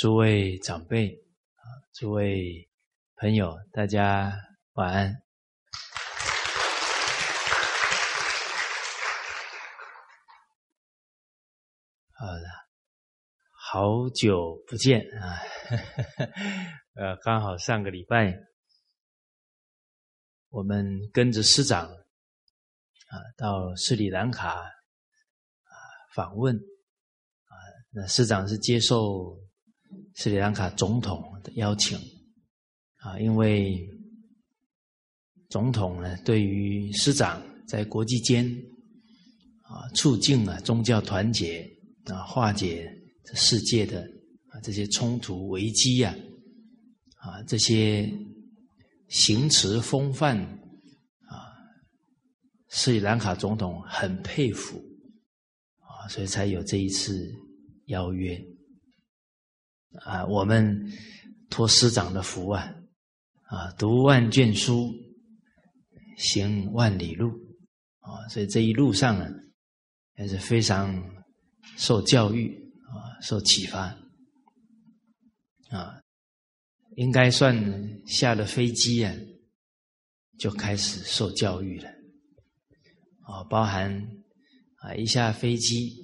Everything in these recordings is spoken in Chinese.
诸位长辈啊，诸位朋友，大家晚安。好的，好久不见啊！呃，刚好上个礼拜，我们跟着师长啊到斯里兰卡啊访问啊，那师长是接受。斯里兰卡总统的邀请啊，因为总统呢，对于师长在国际间啊，促进啊宗教团结啊，化解世界的啊这些冲突危机啊，啊这些行持风范啊，斯里兰卡总统很佩服啊，所以才有这一次邀约。啊，我们托师长的福啊，啊，读万卷书，行万里路，啊，所以这一路上呢，还是非常受教育啊，受启发，啊，应该算下了飞机啊，就开始受教育了，啊，包含啊一下飞机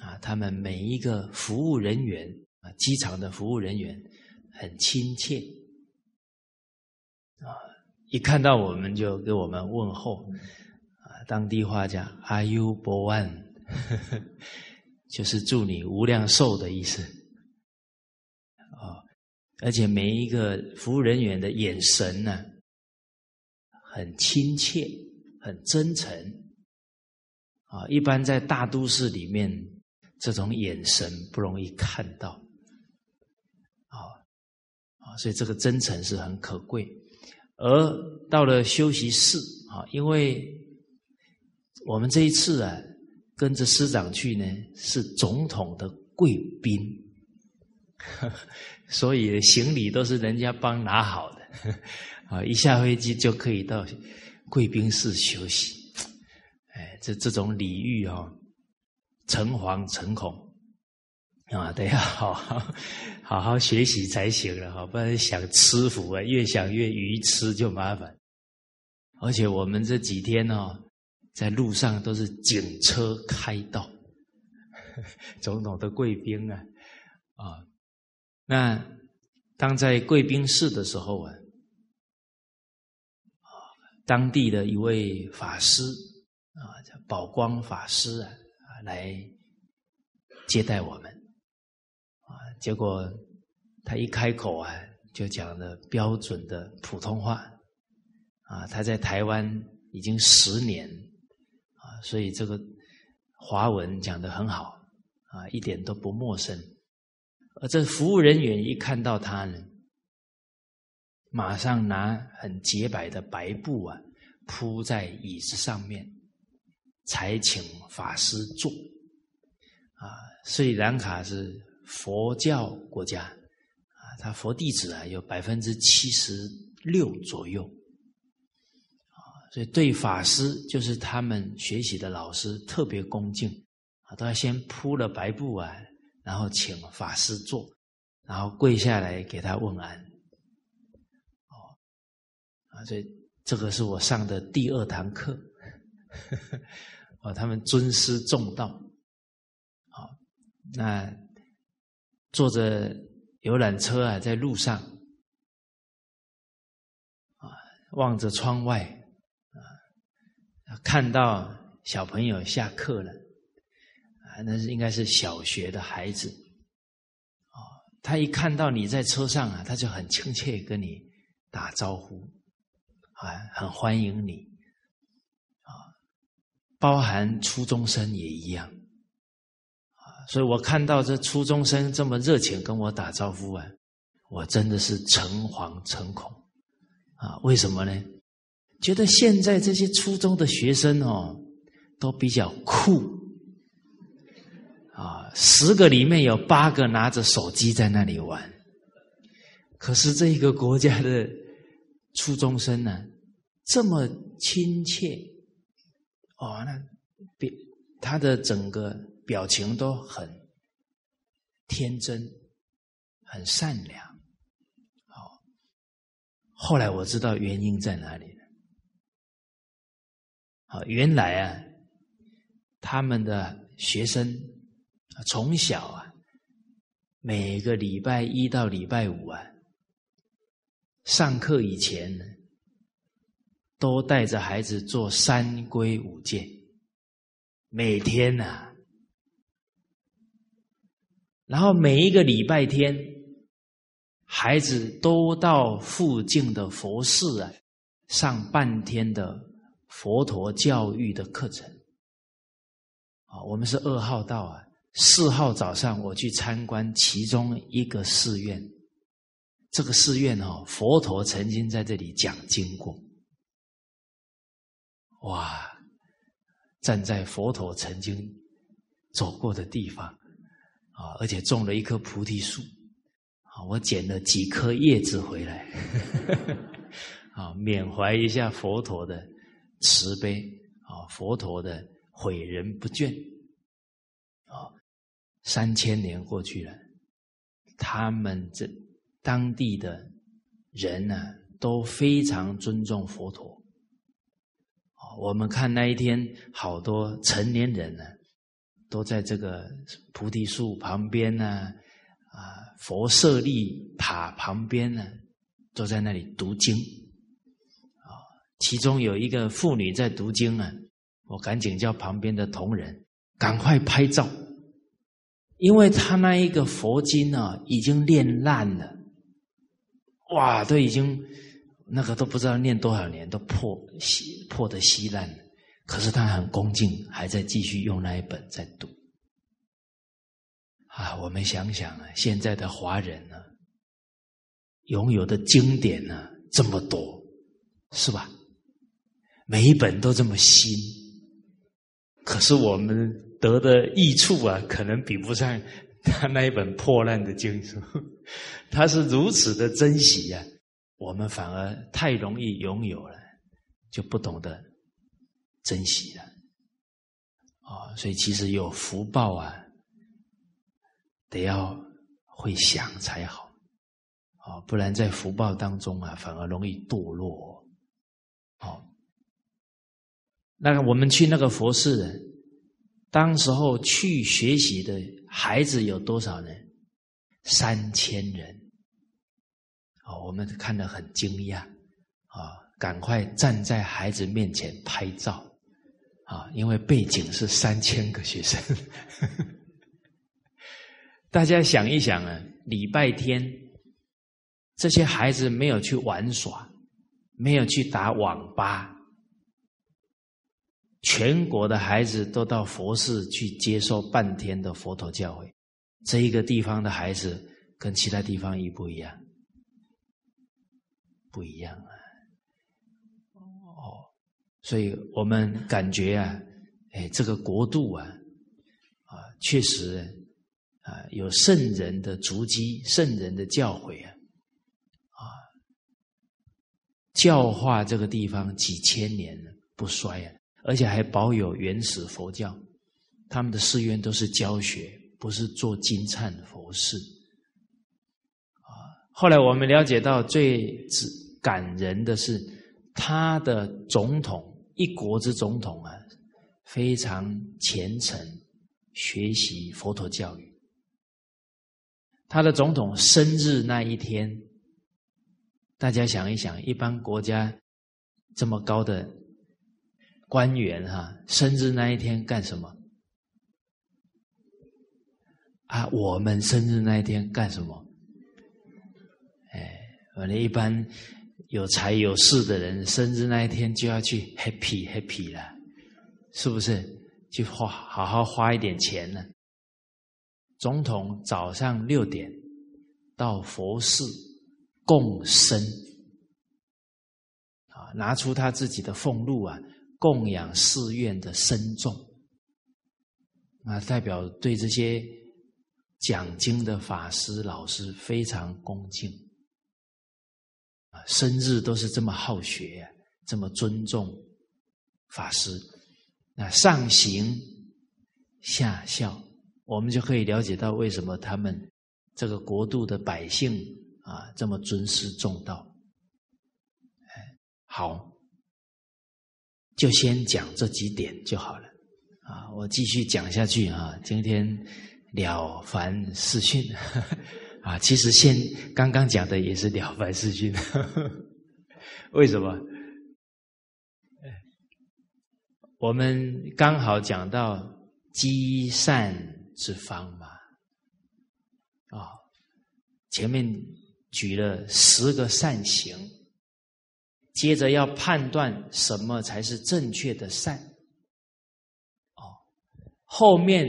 啊，他们每一个服务人员。机场的服务人员很亲切啊，一看到我们就给我们问候啊，当地话讲 “Are you born”，就是祝你无量寿的意思啊。而且每一个服务人员的眼神呢，很亲切，很真诚啊。一般在大都市里面，这种眼神不容易看到。啊啊所以这个真诚是很可贵，而到了休息室啊，因为我们这一次啊，跟着师长去呢，是总统的贵宾，所以行李都是人家帮拿好的，啊，一下飞机就可以到贵宾室休息，哎，这这种礼遇啊，诚惶诚恐。啊，得要 好好好好学习才行了哈，不然想吃福啊，越想越愚痴就麻烦。而且我们这几天哦，在路上都是警车开道，总统的贵宾啊，啊，那当在贵宾室的时候啊，啊，当地的一位法师啊，叫宝光法师啊，来接待我们。结果他一开口啊，就讲的标准的普通话啊。他在台湾已经十年啊，所以这个华文讲的很好啊，一点都不陌生。而这服务人员一看到他呢，马上拿很洁白的白布啊，铺在椅子上面，才请法师坐啊。斯里兰卡是。佛教国家啊，他佛弟子啊有百分之七十六左右啊，所以对法师就是他们学习的老师特别恭敬啊，都要先铺了白布啊，然后请法师坐，然后跪下来给他问安。哦，啊，所以这个是我上的第二堂课，哦，他们尊师重道，好，那。坐着游览车啊，在路上啊，望着窗外啊，看到小朋友下课了啊，那是应该是小学的孩子啊。他一看到你在车上啊，他就很亲切跟你打招呼啊，很欢迎你啊，包含初中生也一样。所以我看到这初中生这么热情跟我打招呼啊，我真的是诚惶诚恐啊！为什么呢？觉得现在这些初中的学生哦，都比较酷啊，十个里面有八个拿着手机在那里玩。可是这一个国家的初中生呢，这么亲切哦，那比他的整个。表情都很天真，很善良。好，后来我知道原因在哪里了。好，原来啊，他们的学生从小啊，每个礼拜一到礼拜五啊，上课以前呢，都带着孩子做三规五戒，每天呐。然后每一个礼拜天，孩子都到附近的佛寺啊，上半天的佛陀教育的课程。啊，我们是二号到啊，四号早上我去参观其中一个寺院。这个寺院哦，佛陀曾经在这里讲经过。哇，站在佛陀曾经走过的地方。啊，而且种了一棵菩提树，啊，我捡了几颗叶子回来，啊，缅怀一下佛陀的慈悲，啊，佛陀的诲人不倦，啊，三千年过去了，他们这当地的人呢，都非常尊重佛陀，我们看那一天，好多成年人呢。都在这个菩提树旁边呢，啊，佛舍利塔旁边呢，都在那里读经，啊，其中有一个妇女在读经啊，我赶紧叫旁边的同仁赶快拍照，因为他那一个佛经啊，已经念烂了，哇，都已经那个都不知道念多少年，都破稀破的稀烂了。可是他很恭敬，还在继续用那一本在读。啊，我们想想啊，现在的华人呢，拥有的经典呢这么多，是吧？每一本都这么新，可是我们得的益处啊，可能比不上他那一本破烂的经书。他是如此的珍惜呀，我们反而太容易拥有了，就不懂得。珍惜了，啊，所以其实有福报啊，得要会想才好，啊，不然在福报当中啊，反而容易堕落。好，那我们去那个佛寺，当时候去学习的孩子有多少人？三千人。啊，我们看得很惊讶，啊，赶快站在孩子面前拍照。啊，因为背景是三千个学生，大家想一想啊，礼拜天这些孩子没有去玩耍，没有去打网吧，全国的孩子都到佛寺去接受半天的佛陀教诲，这一个地方的孩子跟其他地方一不一样？不一样啊。所以我们感觉啊，哎，这个国度啊，啊，确实啊，有圣人的足迹，圣人的教诲啊，啊，教化这个地方几千年了不衰啊，而且还保有原始佛教。他们的寺院都是教学，不是做金灿佛事。啊，后来我们了解到，最感人的是他的总统。一国之总统啊，非常虔诚，学习佛陀教育。他的总统生日那一天，大家想一想，一般国家这么高的官员哈，生日那一天干什么？啊，我们生日那一天干什么？哎，反正一般。有财有势的人，生日那一天就要去 happy happy 了，是不是？去花好好花一点钱呢？总统早上六点到佛寺供生，啊，拿出他自己的俸禄啊，供养寺院的僧众，啊，代表对这些讲经的法师老师非常恭敬。生日都是这么好学，这么尊重法师，那上行下效，我们就可以了解到为什么他们这个国度的百姓啊这么尊师重道。好，就先讲这几点就好了啊。我继续讲下去啊。今天了凡四训啊，其实现刚刚讲的也是了凡四训，为什么？我们刚好讲到积善之方嘛，啊，前面举了十个善行，接着要判断什么才是正确的善，哦，后面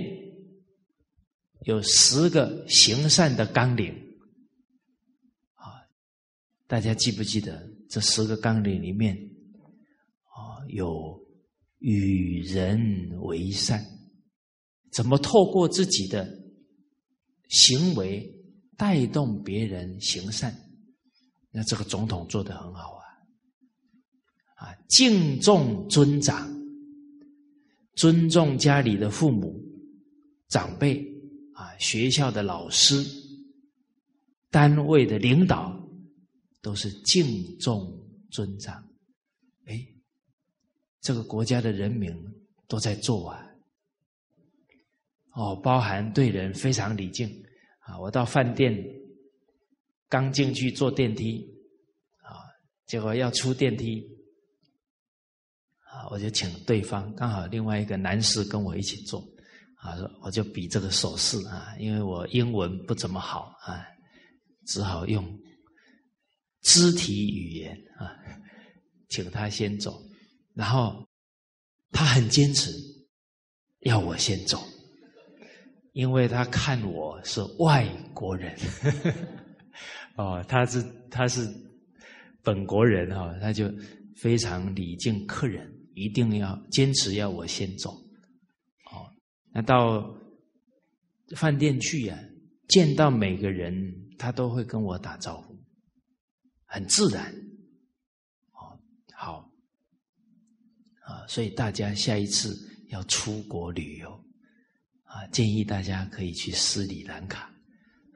有十个行善的纲领，啊，大家记不记得这十个纲领里面，啊，有。与人为善，怎么透过自己的行为带动别人行善？那这个总统做的很好啊！啊，敬重尊长，尊重家里的父母、长辈，学校的老师、单位的领导，都是敬重尊长。哎。这个国家的人民都在做啊，哦，包含对人非常礼敬啊。我到饭店刚进去坐电梯啊，结果要出电梯啊，我就请对方刚好另外一个男士跟我一起坐啊，我就比这个手势啊，因为我英文不怎么好啊，只好用肢体语言啊，请他先走。然后他很坚持要我先走，因为他看我是外国人，哦，他是他是本国人哈，他就非常礼敬客人，一定要坚持要我先走。那到饭店去呀，见到每个人他都会跟我打招呼，很自然好。啊，所以大家下一次要出国旅游，啊，建议大家可以去斯里兰卡，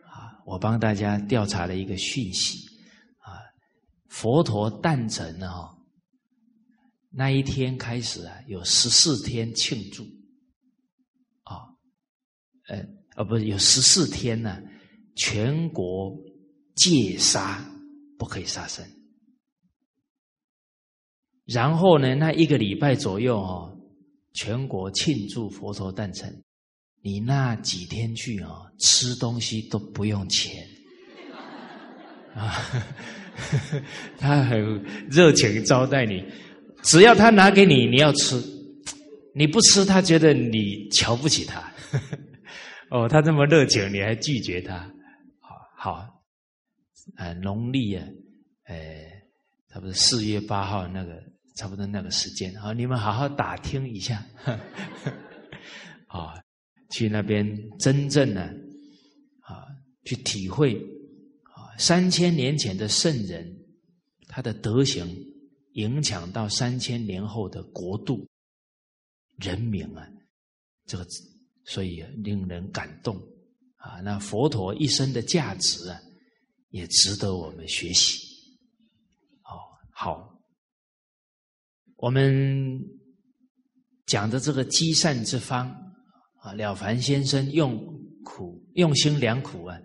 啊，我帮大家调查了一个讯息，啊，佛陀诞辰呢，那一天开始啊，有十四天庆祝，呃，啊，不是有十四天呢，全国戒杀，不可以杀生。然后呢，那一个礼拜左右哦，全国庆祝佛陀诞辰。你那几天去哦，吃东西都不用钱 啊，他很热情招待你，只要他拿给你，你要吃，你不吃，他觉得你瞧不起他。哦，他这么热情，你还拒绝他？好好，啊，农历啊，呃，差不多四月八号那个。差不多那个时间，好，你们好好打听一下，啊，去那边真正的啊，去体会啊，三千年前的圣人他的德行，影响到三千年后的国度人民啊，这个所以令人感动啊。那佛陀一生的价值啊，也值得我们学习。哦，好。我们讲的这个积善之方啊，了凡先生用苦用心良苦啊，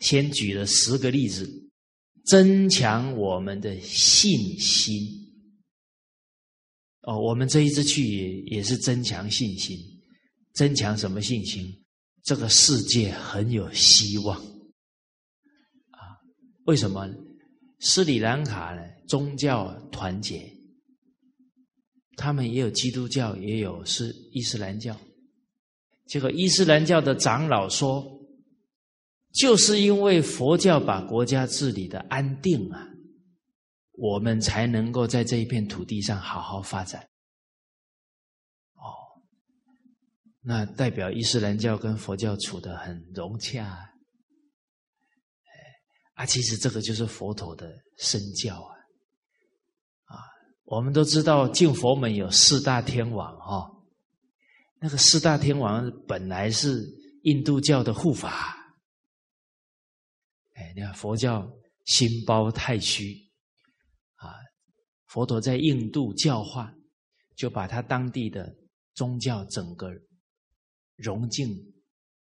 先举了十个例子，增强我们的信心。哦，我们这一次去也也是增强信心，增强什么信心？这个世界很有希望啊！为什么？斯里兰卡呢？宗教团结。他们也有基督教，也有是伊斯兰教。结果伊斯兰教的长老说：“就是因为佛教把国家治理的安定啊，我们才能够在这一片土地上好好发展。”哦，那代表伊斯兰教跟佛教处的很融洽。哎，啊，其实这个就是佛陀的身教啊。啊我们都知道进佛门有四大天王哈，那个四大天王本来是印度教的护法哎，你看佛教心包太虚啊，佛陀在印度教化，就把他当地的宗教整个融进、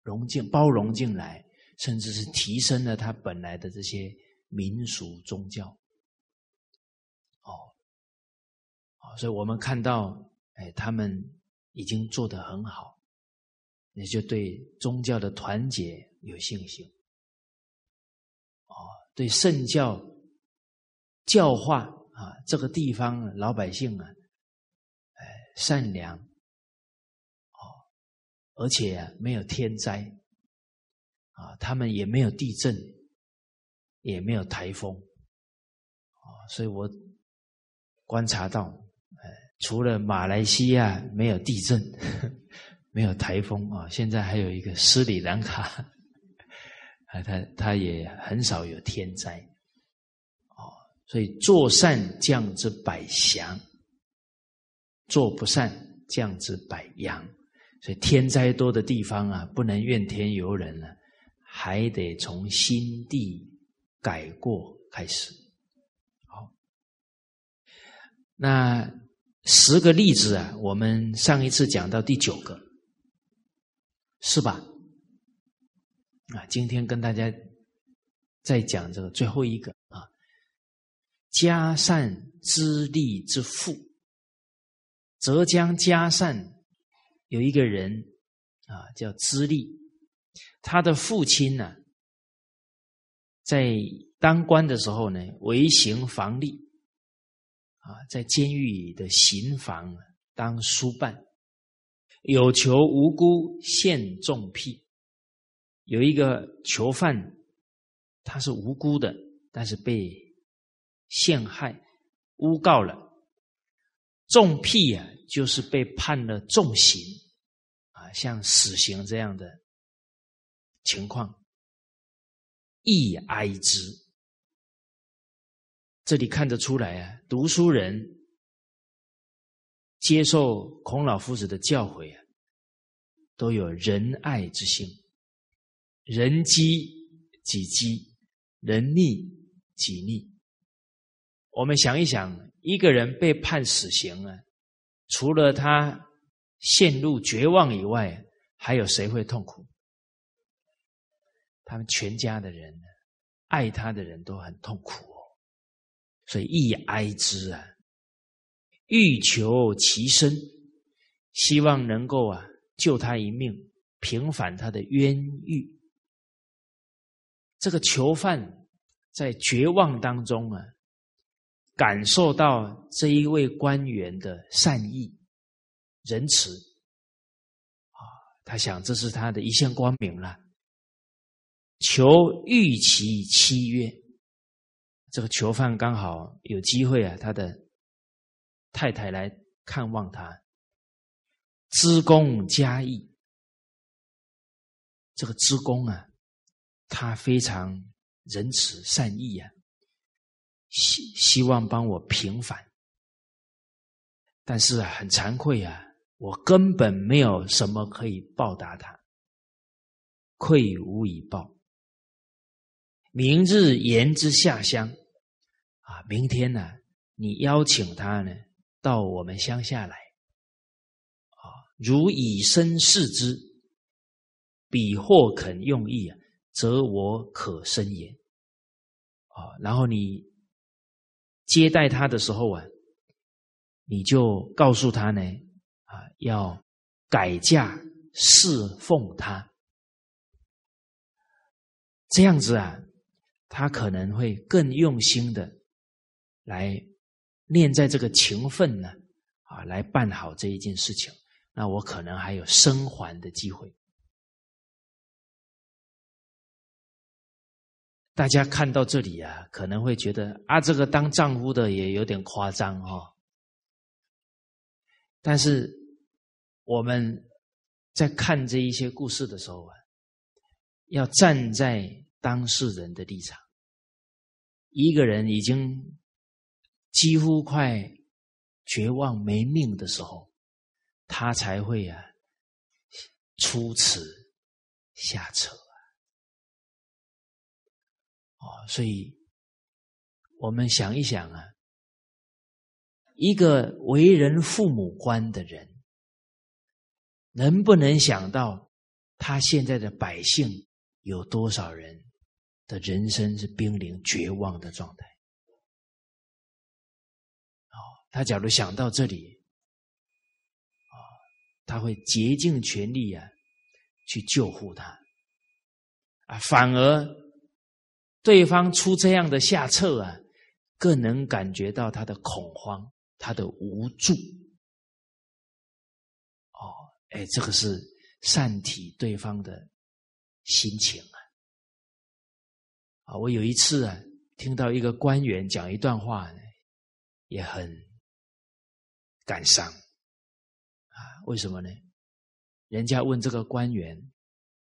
融进、包容进来，甚至是提升了他本来的这些民俗宗教。哦，哦，所以我们看到，哎，他们已经做得很好。也就对宗教的团结有信心，哦，对圣教教化啊，这个地方老百姓啊，哎，善良，而且没有天灾，啊，他们也没有地震，也没有台风，啊，所以我观察到，哎，除了马来西亚没有地震。没有台风啊！现在还有一个斯里兰卡，啊，他他也很少有天灾，哦，所以做善降之百祥，做不善降之百殃。所以天灾多的地方啊，不能怨天尤人了，还得从心地改过开始。好，那十个例子啊，我们上一次讲到第九个。是吧？啊，今天跟大家再讲这个最后一个啊，加善之利之父，浙江嘉善有一个人啊，叫资历，他的父亲呢，在当官的时候呢，为刑房吏啊，在监狱里的刑房当书办。有求无辜陷重辟，有一个囚犯，他是无辜的，但是被陷害、诬告了。重辟啊，就是被判了重刑啊，像死刑这样的情况，亦哀之。这里看得出来啊，读书人。接受孔老夫子的教诲啊，都有仁爱之心，人机己机，人逆己逆。我们想一想，一个人被判死刑啊，除了他陷入绝望以外，还有谁会痛苦？他们全家的人，爱他的人都很痛苦哦，所以亦哀之啊。欲求其身，希望能够啊救他一命，平反他的冤狱。这个囚犯在绝望当中啊，感受到这一位官员的善意、仁慈，啊，他想这是他的一线光明了。求欲其契约，这个囚犯刚好有机会啊，他的。太太来看望他，知公嘉义，这个知公啊，他非常仁慈善意啊，希希望帮我平反，但是，很惭愧啊，我根本没有什么可以报答他，愧无以报。明日言之下乡，啊，明天呢，你邀请他呢。到我们乡下来，啊，如以身试之，彼或肯用意啊，则我可申言。啊，然后你接待他的时候啊，你就告诉他呢，啊，要改嫁侍奉他，这样子啊，他可能会更用心的来。念在这个情分呢，啊，来办好这一件事情，那我可能还有生还的机会。大家看到这里啊，可能会觉得啊，这个当丈夫的也有点夸张哦。但是我们在看这一些故事的时候啊，要站在当事人的立场，一个人已经。几乎快绝望没命的时候，他才会啊出此下策。哦，所以我们想一想啊，一个为人父母官的人，能不能想到他现在的百姓有多少人的人生是濒临绝望的状态？哦，他假如想到这里。他会竭尽全力啊，去救护他，啊，反而对方出这样的下策啊，更能感觉到他的恐慌，他的无助。哦，哎，这个是善体对方的心情啊。啊，我有一次啊，听到一个官员讲一段话，也很感伤啊。为什么呢？人家问这个官员：“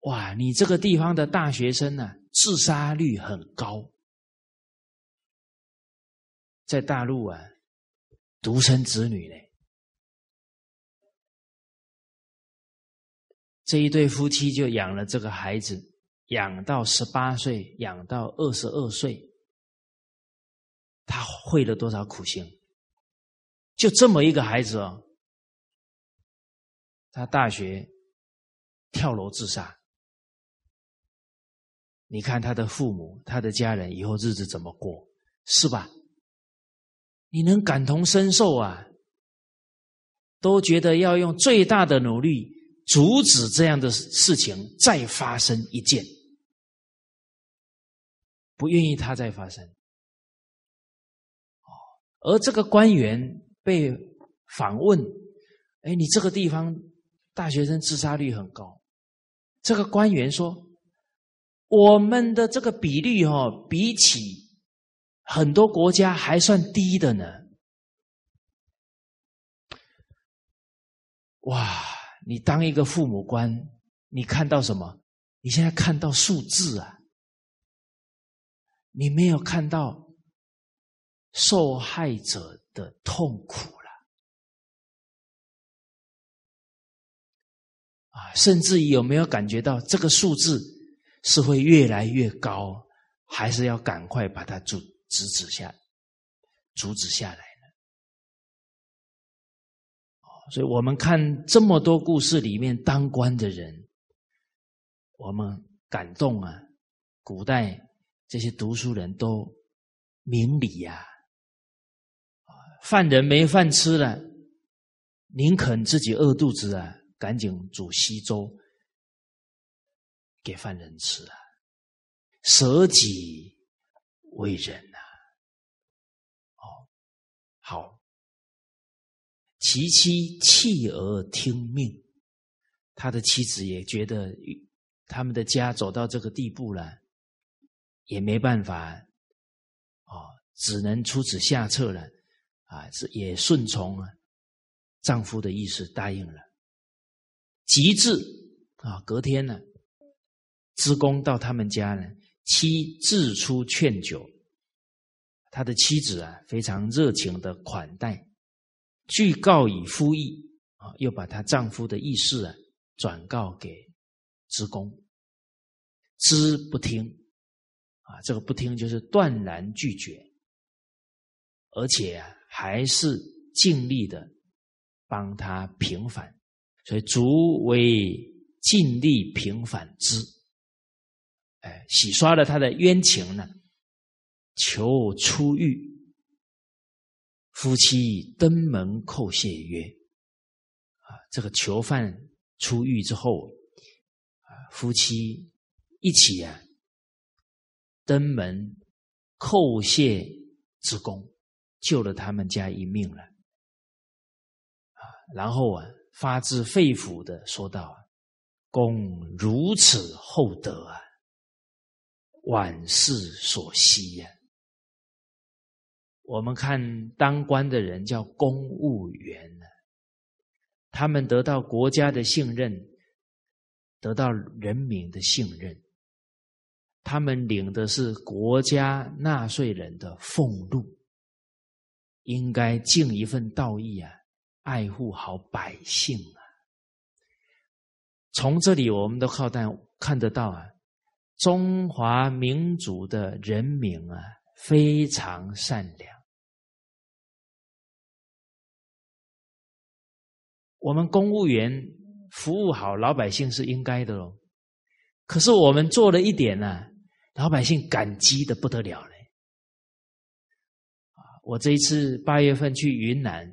哇，你这个地方的大学生呢，自杀率很高，在大陆啊，独生子女呢？这一对夫妻就养了这个孩子，养到十八岁，养到二十二岁，他会了多少苦心？就这么一个孩子哦。”他大学跳楼自杀，你看他的父母、他的家人以后日子怎么过，是吧？你能感同身受啊？都觉得要用最大的努力阻止这样的事情再发生一件，不愿意他再发生。哦，而这个官员被访问，哎，你这个地方。大学生自杀率很高，这个官员说：“我们的这个比率哦，比起很多国家还算低的呢。”哇！你当一个父母官，你看到什么？你现在看到数字啊，你没有看到受害者的痛苦了。啊，甚至有没有感觉到这个数字是会越来越高，还是要赶快把它阻止止下，阻止下来呢？所以我们看这么多故事里面，当官的人，我们感动啊！古代这些读书人都明理呀，犯人没饭吃了，宁肯自己饿肚子啊！赶紧煮稀粥给犯人吃啊！舍己为人呐！哦，好，其妻弃儿听命，他的妻子也觉得他们的家走到这个地步了，也没办法，哦，只能出此下策了啊！是也顺从了丈夫的意思，答应了。极致啊！隔天呢，职工到他们家呢，妻自出劝酒，他的妻子啊，非常热情的款待，具告以夫意啊，又把她丈夫的意思啊转告给职工，知不听啊，这个不听就是断然拒绝，而且啊，还是尽力的帮他平反。所以，足为尽力平反之，哎，洗刷了他的冤情呢，求出狱。夫妻登门叩谢曰：“啊，这个囚犯出狱之后，啊，夫妻一起啊，登门叩谢之功，救了他们家一命了。啊，然后啊。”发自肺腑的说道：“公如此厚德啊，晚世所希呀。我们看当官的人叫公务员呢，他们得到国家的信任，得到人民的信任，他们领的是国家纳税人的俸禄，应该尽一份道义啊。”爱护好百姓啊！从这里我们都靠但看得到啊，中华民族的人民啊，非常善良。我们公务员服务好老百姓是应该的喽，可是我们做了一点呢，老百姓感激的不得了嘞。啊，我这一次八月份去云南，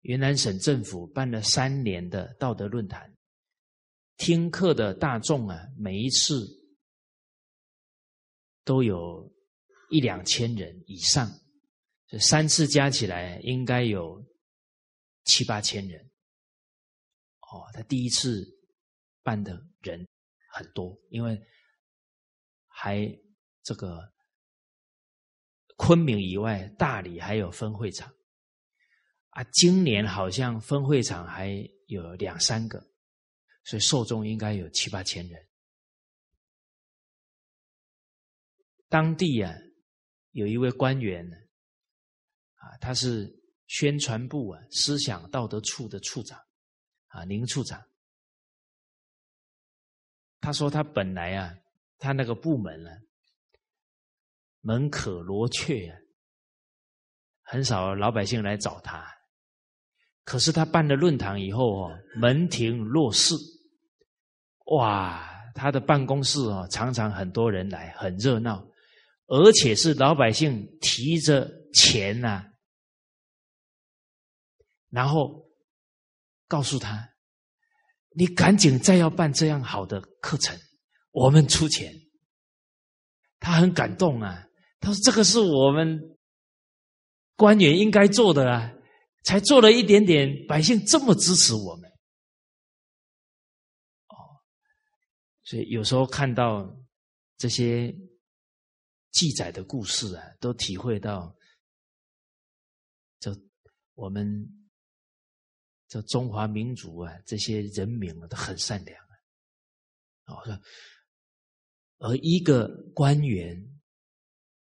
云南省政府办了三年的道德论坛，听课的大众啊，每一次都有一两千人以上，这三次加起来应该有七八千人。哦，他第一次办的人很多，因为还这个昆明以外，大理还有分会场啊。今年好像分会场还有两三个，所以受众应该有七八千人。当地啊，有一位官员啊，他是宣传部啊思想道德处的处长。啊，林处长，他说他本来啊，他那个部门呢，门可罗雀啊，很少老百姓来找他。可是他办了论坛以后哦，门庭若市，哇，他的办公室哦，常常很多人来，很热闹，而且是老百姓提着钱呐，然后。告诉他，你赶紧再要办这样好的课程，我们出钱。他很感动啊，他说：“这个是我们官员应该做的啊，才做了一点点，百姓这么支持我们。”哦，所以有时候看到这些记载的故事啊，都体会到，这我们。这中华民族啊，这些人民啊都很善良啊。哦，而一个官员，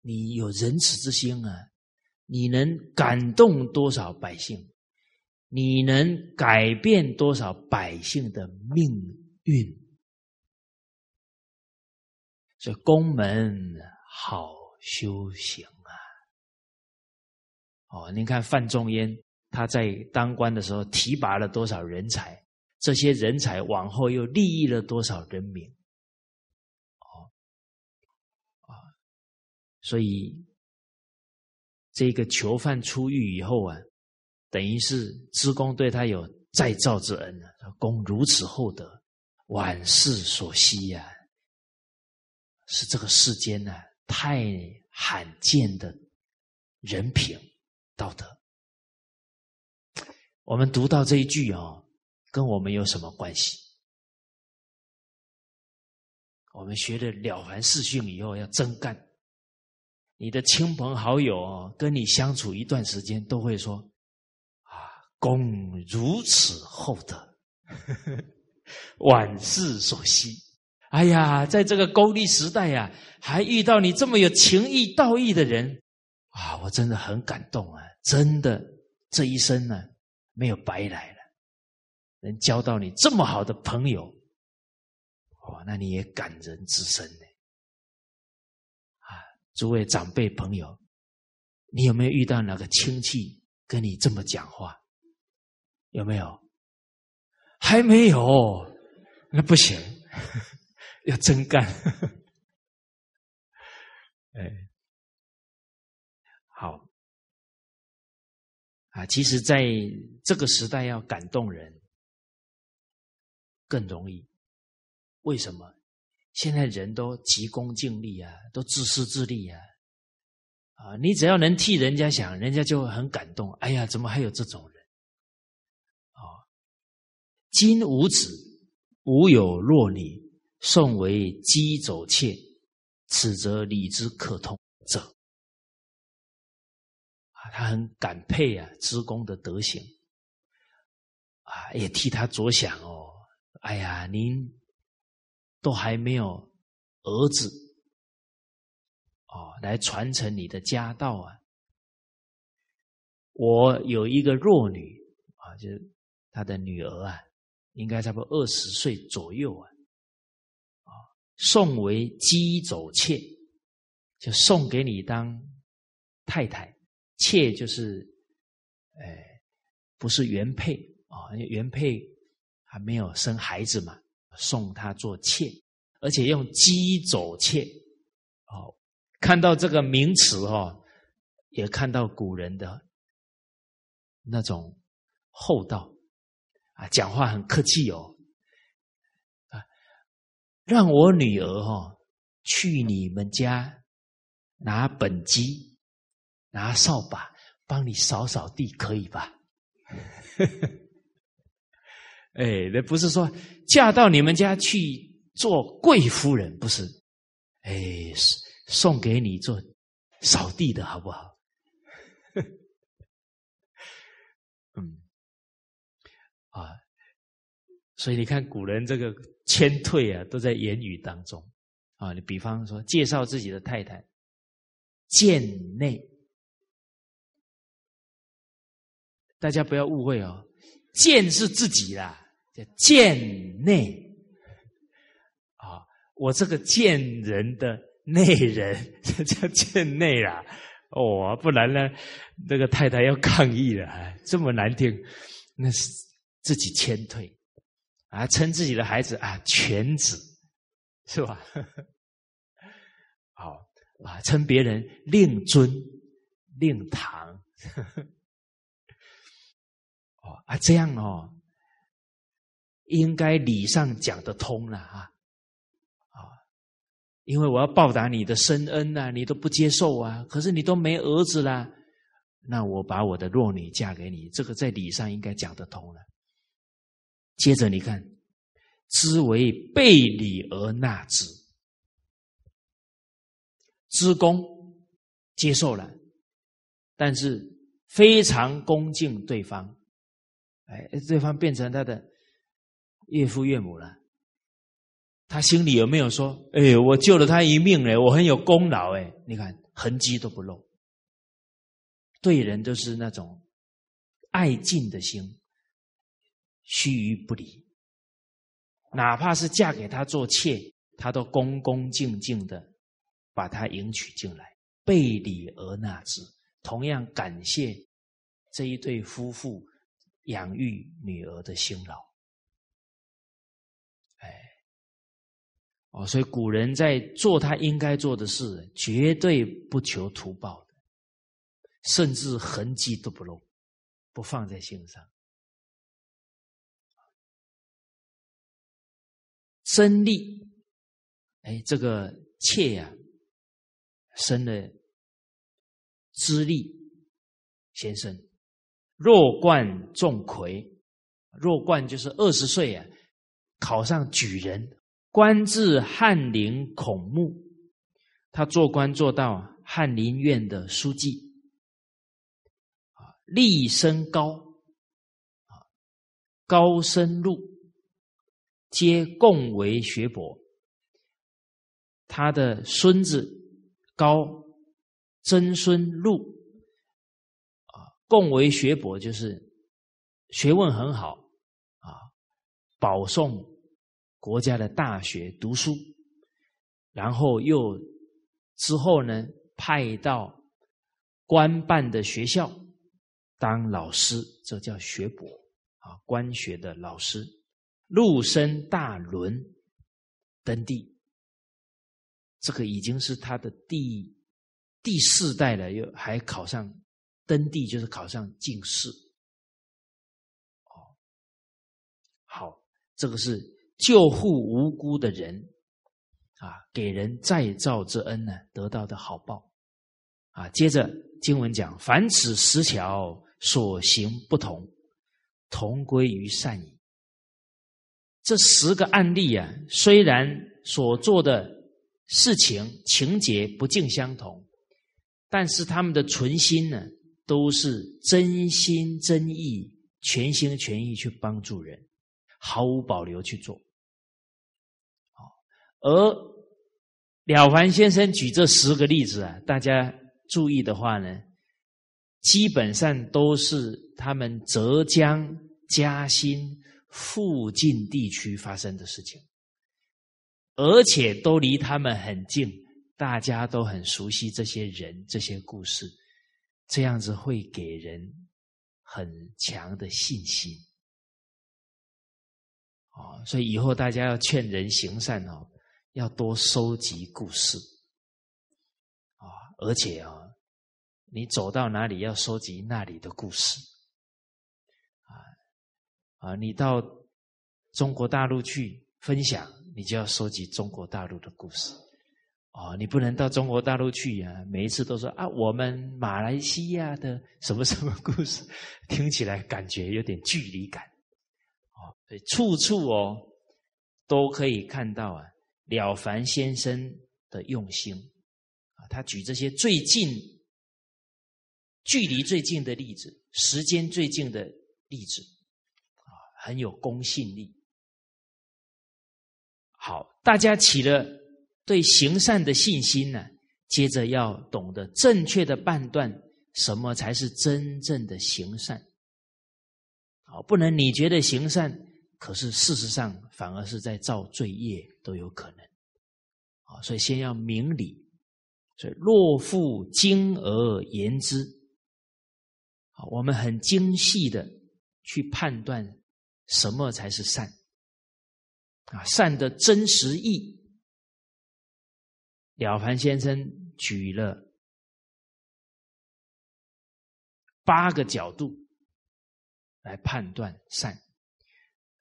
你有仁慈之心啊，你能感动多少百姓？你能改变多少百姓的命运？所以宫门好修行啊！哦，您看范仲淹。他在当官的时候提拔了多少人才？这些人才往后又利益了多少人民？哦，啊，所以这个囚犯出狱以后啊，等于是知公对他有再造之恩啊。公如此厚德，晚世所惜呀，是这个世间呢太罕见的人品道德。我们读到这一句哦，跟我们有什么关系？我们学了《了凡四训》以后要真干。你的亲朋好友哦，跟你相处一段时间，都会说：“啊，公如此厚德，晚世所惜。”哎呀，在这个高丽时代呀，还遇到你这么有情义道义的人啊，我真的很感动啊！真的，这一生呢。没有白来了，能交到你这么好的朋友，哦，那你也感人至深呢。啊，诸位长辈朋友，你有没有遇到哪个亲戚跟你这么讲话？有没有？还没有，那不行，要真干。哎，好。啊，其实在这个时代要感动人更容易。为什么？现在人都急功近利啊，都自私自利啊！啊，你只要能替人家想，人家就很感动。哎呀，怎么还有这种人？啊，今无子，无有若女，宋为鸡走妾，此则礼之可通者。他很感佩啊，职工的德行啊，也替他着想哦。哎呀，您都还没有儿子哦，来传承你的家道啊。我有一个弱女啊，就是他的女儿啊，应该差不多二十岁左右啊。送为姬走妾，就送给你当太太。妾就是，哎，不是原配啊，原配还没有生孩子嘛，送她做妾，而且用姬走妾。哦，看到这个名词哦，也看到古人的那种厚道啊，讲话很客气哦。让我女儿哈去你们家拿本机、拿扫把，帮你扫扫地，可以吧？哎，那不是说嫁到你们家去做贵夫人，不是？哎，送给你做扫地的好不好？嗯，啊，所以你看古人这个。谦退啊，都在言语当中啊。你比方说，介绍自己的太太，贱内，大家不要误会哦，贱是自己啦，叫贱内啊。我这个贱人的内人，这 叫贱内啦。哦，不然呢，那个太太要抗议了，这么难听，那是自己谦退。啊，称自己的孩子啊，犬子，是吧？好啊，称别人令尊、令堂，哦啊，这样哦，应该礼上讲得通了啊啊，因为我要报答你的深恩呐，你都不接受啊，可是你都没儿子啦，那我把我的弱女嫁给你，这个在礼上应该讲得通了。接着你看，知为背礼而纳之，知公接受了，但是非常恭敬对方，哎，对方变成他的岳父岳母了。他心里有没有说：“哎，我救了他一命哎，我很有功劳哎？”你看痕迹都不露，对人都是那种爱敬的心。须臾不离，哪怕是嫁给他做妾，他都恭恭敬敬的把他迎娶进来，背礼而纳之，同样感谢这一对夫妇养育女儿的辛劳。哎，哦，所以古人在做他应该做的事，绝对不求图报的，甚至痕迹都不露，不放在心上。生利，哎，这个妾呀，生了资利先生，弱冠重魁，弱冠就是二十岁啊，考上举人，官至翰林孔目，他做官做到翰林院的书记，啊，立身高，啊，高升禄。皆共为学博，他的孙子高曾孙禄啊，共为学博，就是学问很好啊，保送国家的大学读书，然后又之后呢，派到官办的学校当老师，这叫学博啊，官学的老师。陆生大伦登第，这个已经是他的第第四代了，又还考上登第，就是考上进士。哦，好，这个是救护无辜的人啊，给人再造之恩呢，得到的好报啊。接着经文讲：凡此十条所行不同，同归于善矣。这十个案例啊，虽然所做的事情情节不尽相同，但是他们的存心呢，都是真心真意、全心全意去帮助人，毫无保留去做。而了凡先生举这十个例子啊，大家注意的话呢，基本上都是他们浙江、嘉兴。附近地区发生的事情，而且都离他们很近，大家都很熟悉这些人、这些故事，这样子会给人很强的信心。哦，所以以后大家要劝人行善哦，要多收集故事。啊，而且啊，你走到哪里要收集那里的故事。啊，你到中国大陆去分享。你就要收集中国大陆的故事，哦，你不能到中国大陆去啊！每一次都说啊，我们马来西亚的什么什么故事，听起来感觉有点距离感，哦，所以处处哦都可以看到啊，了凡先生的用心啊，他举这些最近、距离最近的例子，时间最近的例子，很有公信力。好，大家起了对行善的信心呢，接着要懂得正确的判断什么才是真正的行善。好，不能你觉得行善，可是事实上反而是在造罪业都有可能。啊，所以先要明理，所以若复精而言之，好，我们很精细的去判断什么才是善。啊，善的真实意，了凡先生举了八个角度来判断善。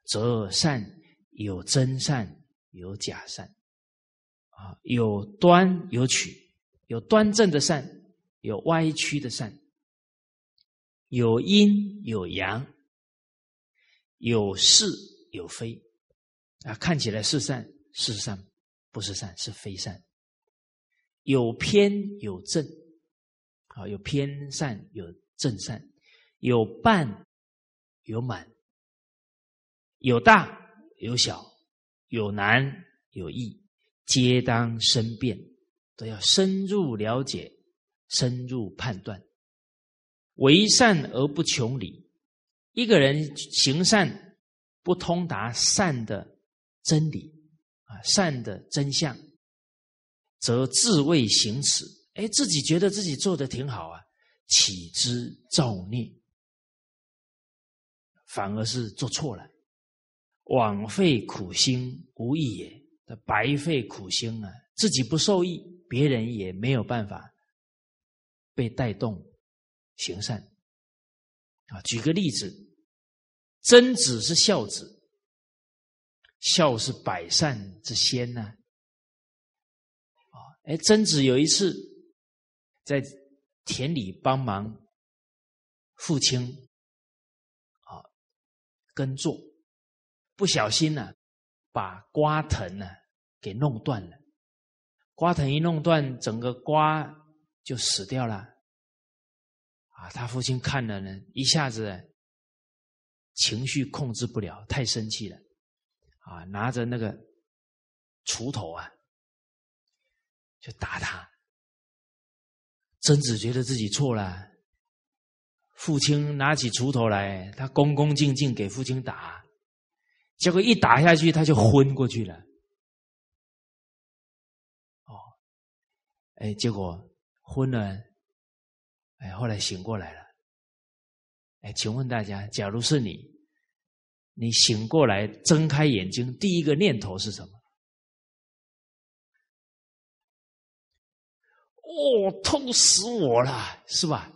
则善有真善，有假善，啊，有端有曲，有端正的善，有歪曲的善，有阴有阳，有是有非。啊，看起来是善，事实上不是善，是非善。有偏有正，啊，有偏善有正善，有半有满，有大有小，有难有易，皆当申辩，都要深入了解，深入判断。为善而不穷理，一个人行善不通达善的。真理啊，善的真相，则自谓行此。哎，自己觉得自己做的挺好啊，岂知造孽？反而是做错了，枉费苦心无益也，白费苦心啊！自己不受益，别人也没有办法被带动行善啊。举个例子，曾子是孝子。孝是百善之先呢，啊，哎，曾子有一次在田里帮忙父亲啊耕作，不小心呢把瓜藤呢给弄断了，瓜藤一弄断，整个瓜就死掉了，啊，他父亲看了呢，一下子情绪控制不了，太生气了。啊，拿着那个锄头啊，就打他。曾子觉得自己错了，父亲拿起锄头来，他恭恭敬敬给父亲打，结果一打下去，他就昏过去了。哦，哎，结果昏了，哎，后来醒过来了。哎，请问大家，假如是你？你醒过来，睁开眼睛，第一个念头是什么？哦，痛死我了，是吧？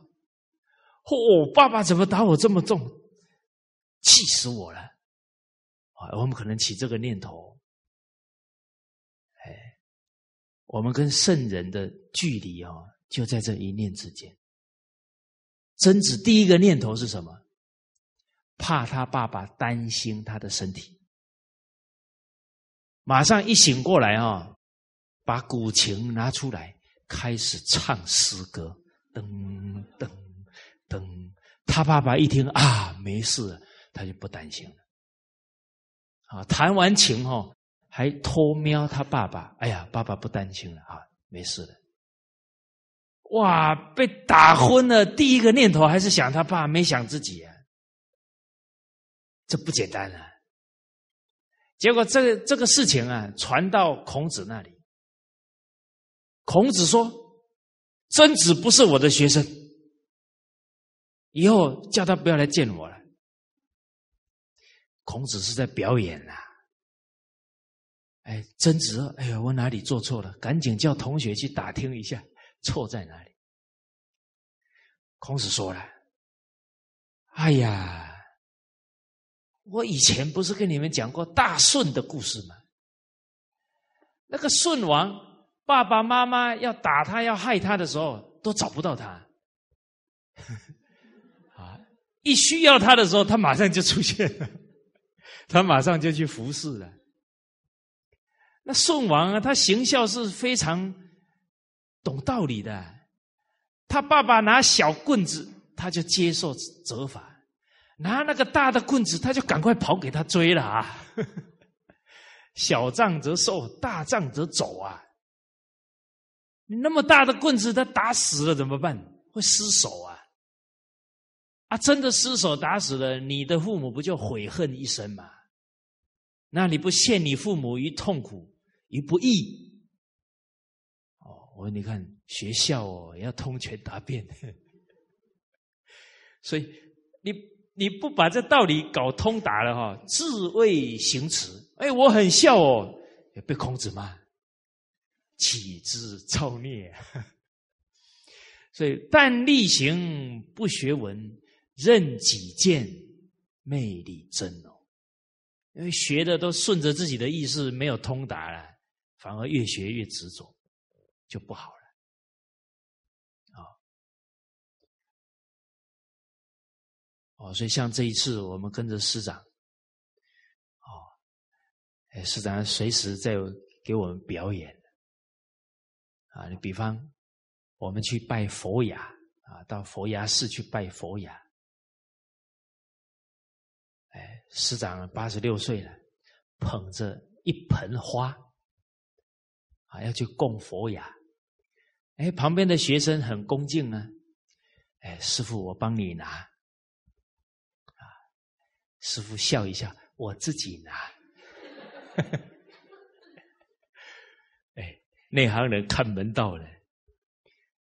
哦，爸爸怎么打我这么重？气死我了！啊，我们可能起这个念头。哎，我们跟圣人的距离啊，就在这一念之间。贞子第一个念头是什么？怕他爸爸担心他的身体，马上一醒过来啊，把古琴拿出来，开始唱诗歌，噔噔噔。他爸爸一听啊，没事，他就不担心了。啊，弹完琴哦，还偷瞄他爸爸，哎呀，爸爸不担心了啊，没事了。哇，被打昏了，第一个念头还是想他爸，没想自己啊。这不简单啊！结果这个这个事情啊，传到孔子那里。孔子说：“曾子不是我的学生，以后叫他不要来见我了。”孔子是在表演呐。哎，曾子，哎呀，我哪里做错了？赶紧叫同学去打听一下，错在哪里。孔子说了：“哎呀，我以前不是跟你们讲过大舜的故事吗？那个舜王爸爸妈妈要打他、要害他的时候，都找不到他。啊，一需要他的时候，他马上就出现了，他马上就去服侍了。”那舜王啊，他行孝是非常懂道理的。他爸爸拿小棍子，他就接受责罚；拿那个大的棍子，他就赶快跑给他追了啊！小仗则受，大仗则走啊！你那么大的棍子，他打死了怎么办？会失手啊！啊，真的失手打死了，你的父母不就悔恨一生吗？那你不陷你父母于痛苦？于不义，我说你看学校哦要通权达变，所以你你不把这道理搞通达了哈，自谓行持。哎，我很孝哦，也被孔子骂，岂知造孽？所以但力行不学文，任己见，魅力真哦。因为学的都顺着自己的意思，没有通达了。反而越学越执着，就不好了。啊，哦，所以像这一次，我们跟着师长，哦，哎，师长随时在给我们表演。啊，你比方，我们去拜佛牙，啊，到佛牙寺去拜佛牙。哎，师长八十六岁了，捧着一盆花。啊，要去供佛牙，哎，旁边的学生很恭敬啊，哎，师傅，我帮你拿，啊，师傅笑一笑，我自己拿，哎，内行人看门道的，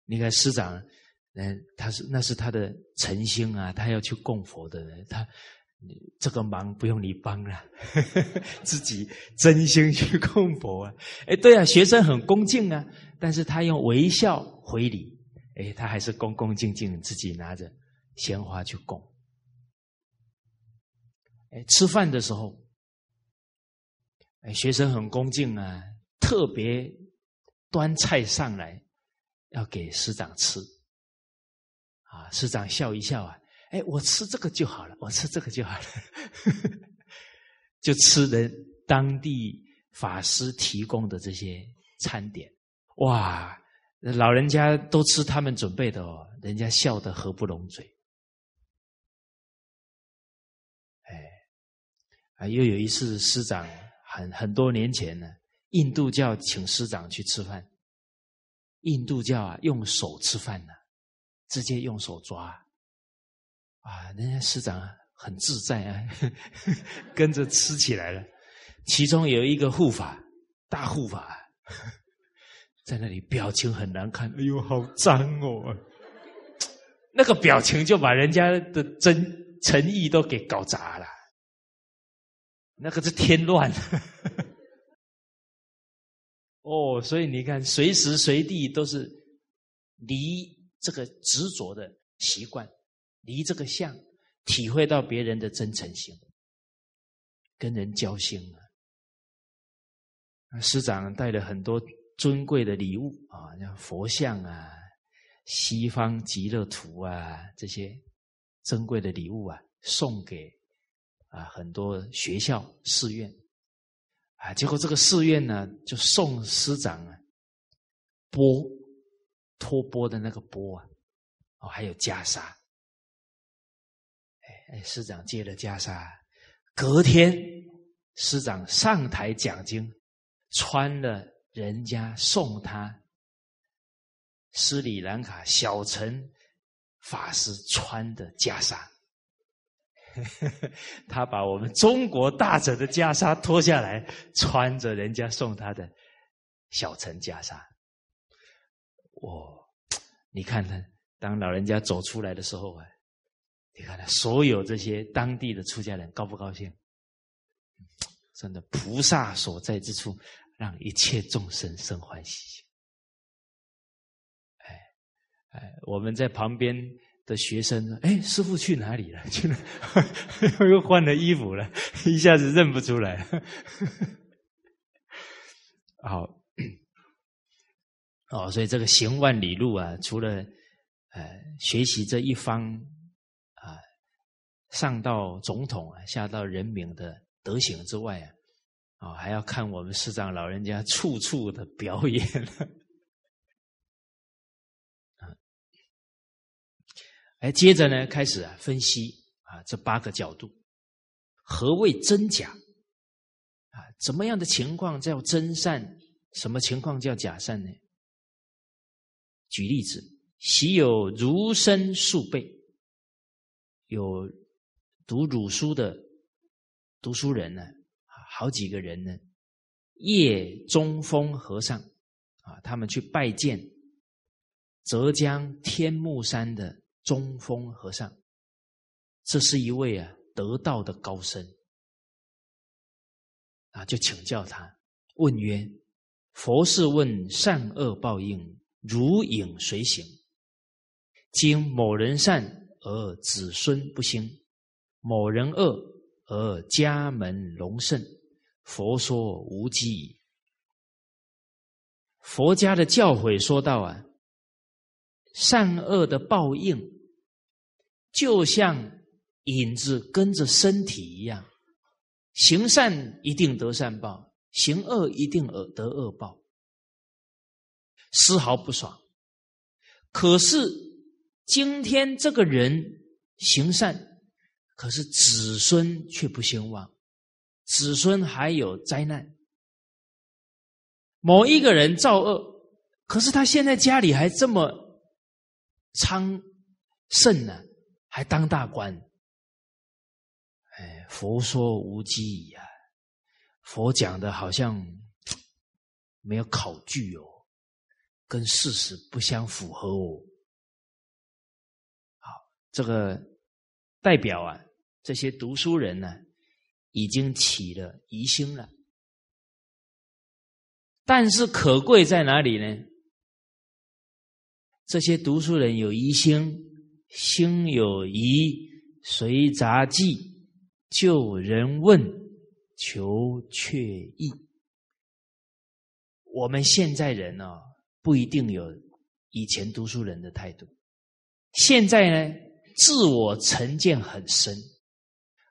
你看师长，嗯，他是那是他的诚心啊，他要去供佛的人，他。这个忙不用你帮了，自己真心去供佛啊！哎，对啊，学生很恭敬啊，但是他用微笑回礼，哎，他还是恭恭敬敬自己拿着鲜花去供。哎，吃饭的时候，哎，学生很恭敬啊，特别端菜上来要给师长吃，啊，师长笑一笑啊。哎，我吃这个就好了，我吃这个就好了，就吃人当地法师提供的这些餐点。哇，老人家都吃他们准备的哦，人家笑得合不拢嘴。哎，啊，又有一次师长很很多年前呢，印度教请师长去吃饭，印度教啊用手吃饭呢，直接用手抓。啊，人家师长很自在啊，跟着吃起来了。其中有一个护法，大护法，在那里表情很难看，哎呦，好脏哦！那个表情就把人家的真诚意都给搞砸了。那个是添乱。哦，所以你看，随时随地都是离这个执着的习惯。离这个相，体会到别人的真诚心，跟人交心啊。师长带了很多尊贵的礼物啊，像佛像啊、西方极乐图啊这些珍贵的礼物啊，送给啊很多学校寺院啊。结果这个寺院呢，就送师长啊钵托钵的那个钵啊，哦，还有袈裟。哎哎，师长借了袈裟，隔天师长上台讲经，穿了人家送他斯里兰卡小乘法师穿的袈裟，他把我们中国大者的袈裟脱下来，穿着人家送他的小乘袈裟。哦，你看他，当老人家走出来的时候啊，你看他所有这些当地的出家人高不高兴？真的，菩萨所在之处，让一切众生生欢喜。哎哎，我们在旁边。的学生，哎，师傅去哪里了？去了，又换了衣服了，一下子认不出来。好，哦，所以这个行万里路啊，除了呃学习这一方啊，上到总统啊，下到人民的德行之外啊，啊，还要看我们师长老人家处处的表演。哎，接着呢，开始分析啊，这八个角度，何谓真假？啊，怎么样的情况叫真善？什么情况叫假善呢？举例子，习有儒生数辈，有读儒书的读书人呢，好几个人呢，叶中峰和尚啊，他们去拜见浙江天目山的。中峰和尚，这是一位啊得道的高僧。啊，就请教他，问曰：“佛是问善恶报应如影随形，今某人善而子孙不兴，某人恶而家门隆盛，佛说无稽。”佛家的教诲说道啊。善恶的报应，就像影子跟着身体一样，行善一定得善报，行恶一定得得恶报，丝毫不爽。可是今天这个人行善，可是子孙却不兴旺，子孙还有灾难。某一个人造恶，可是他现在家里还这么。昌盛呢，还当大官。哎，佛说无稽呀，佛讲的好像没有考据哦，跟事实不相符合哦。好，这个代表啊，这些读书人呢，已经起了疑心了。但是可贵在哪里呢？这些读书人有疑心，心有疑，随杂记，就人问，求确意。我们现在人呢，不一定有以前读书人的态度。现在呢，自我成见很深，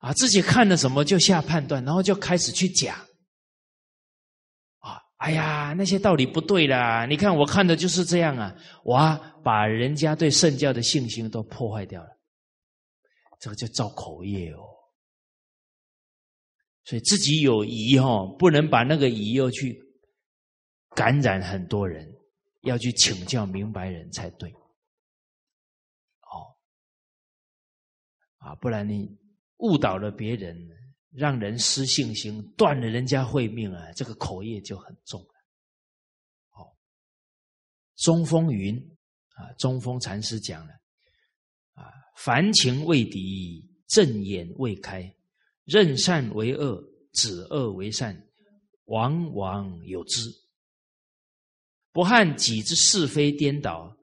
啊，自己看了什么就下判断，然后就开始去讲。啊哎呀，那些道理不对啦！你看我看的就是这样啊，哇，把人家对圣教的信心都破坏掉了，这个叫造口业哦。所以自己有疑哈，不能把那个疑又去感染很多人，要去请教明白人才对。哦，啊，不然你误导了别人。让人失信心，断了人家慧命啊！这个口业就很重了。好，中风云啊，中风禅师讲了啊：凡情未敌，正眼未开，任善为恶，指恶为善，往往有之。不汉己之是非颠倒，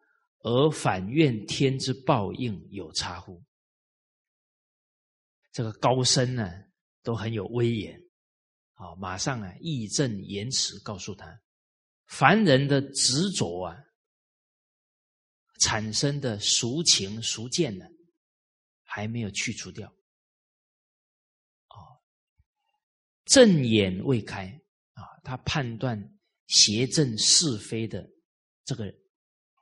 而反怨天之报应有差乎？这个高僧呢？都很有威严，好，马上啊义正言辞告诉他，凡人的执着啊，产生的俗情俗见呢，还没有去除掉，啊，正眼未开啊，他判断邪正是非的这个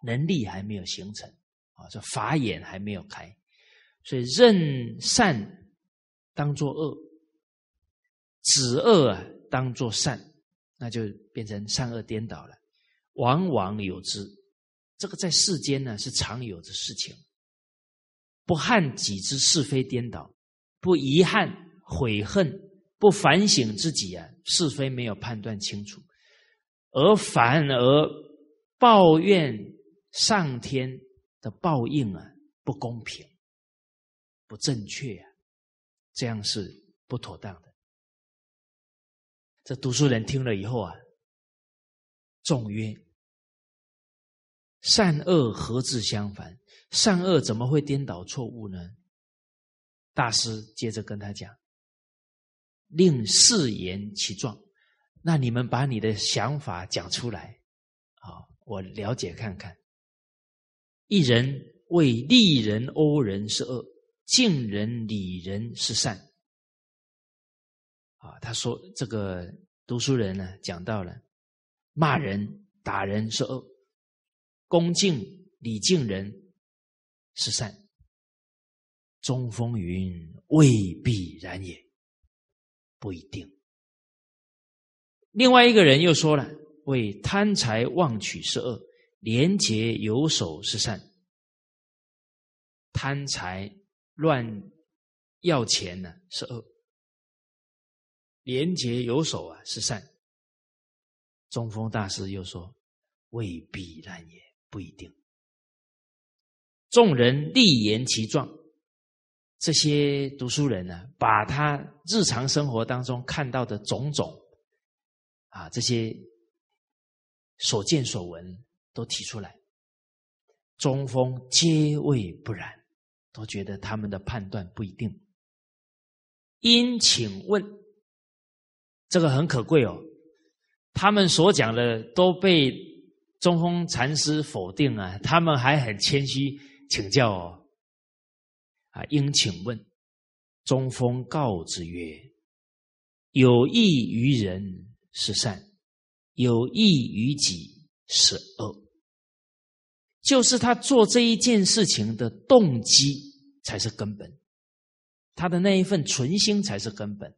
能力还没有形成啊，这法眼还没有开，所以认善当作恶。止恶啊，当作善，那就变成善恶颠倒了。往往有之，这个在世间呢是常有的事情。不汉己之是非颠倒，不遗憾、悔恨、不反省自己啊，是非没有判断清楚，而反而抱怨上天的报应啊不公平、不正确啊，这样是不妥当的。这读书人听了以后啊，众曰：“善恶何自相反？善恶怎么会颠倒错误呢？”大师接着跟他讲：“令誓言其状，那你们把你的想法讲出来，啊，我了解看看。一人为利人、欧人是恶，敬人、礼人是善。”啊，他说这个读书人呢，讲到了骂人、打人是恶，恭敬礼敬人是善。中风云未必然也，不一定。另外一个人又说了：为贪财妄取是恶，廉洁有守是善。贪财乱要钱呢是恶。廉洁有守啊，是善。中峰大师又说：“未必然也，不一定。”众人立言其状，这些读书人呢，把他日常生活当中看到的种种啊，这些所见所闻都提出来。中峰皆谓不然，都觉得他们的判断不一定。因请问。这个很可贵哦，他们所讲的都被中峰禅师否定啊，他们还很谦虚请教哦，啊，应请问，中峰告之曰：有益于人是善，有益于己是恶，就是他做这一件事情的动机才是根本，他的那一份存心才是根本。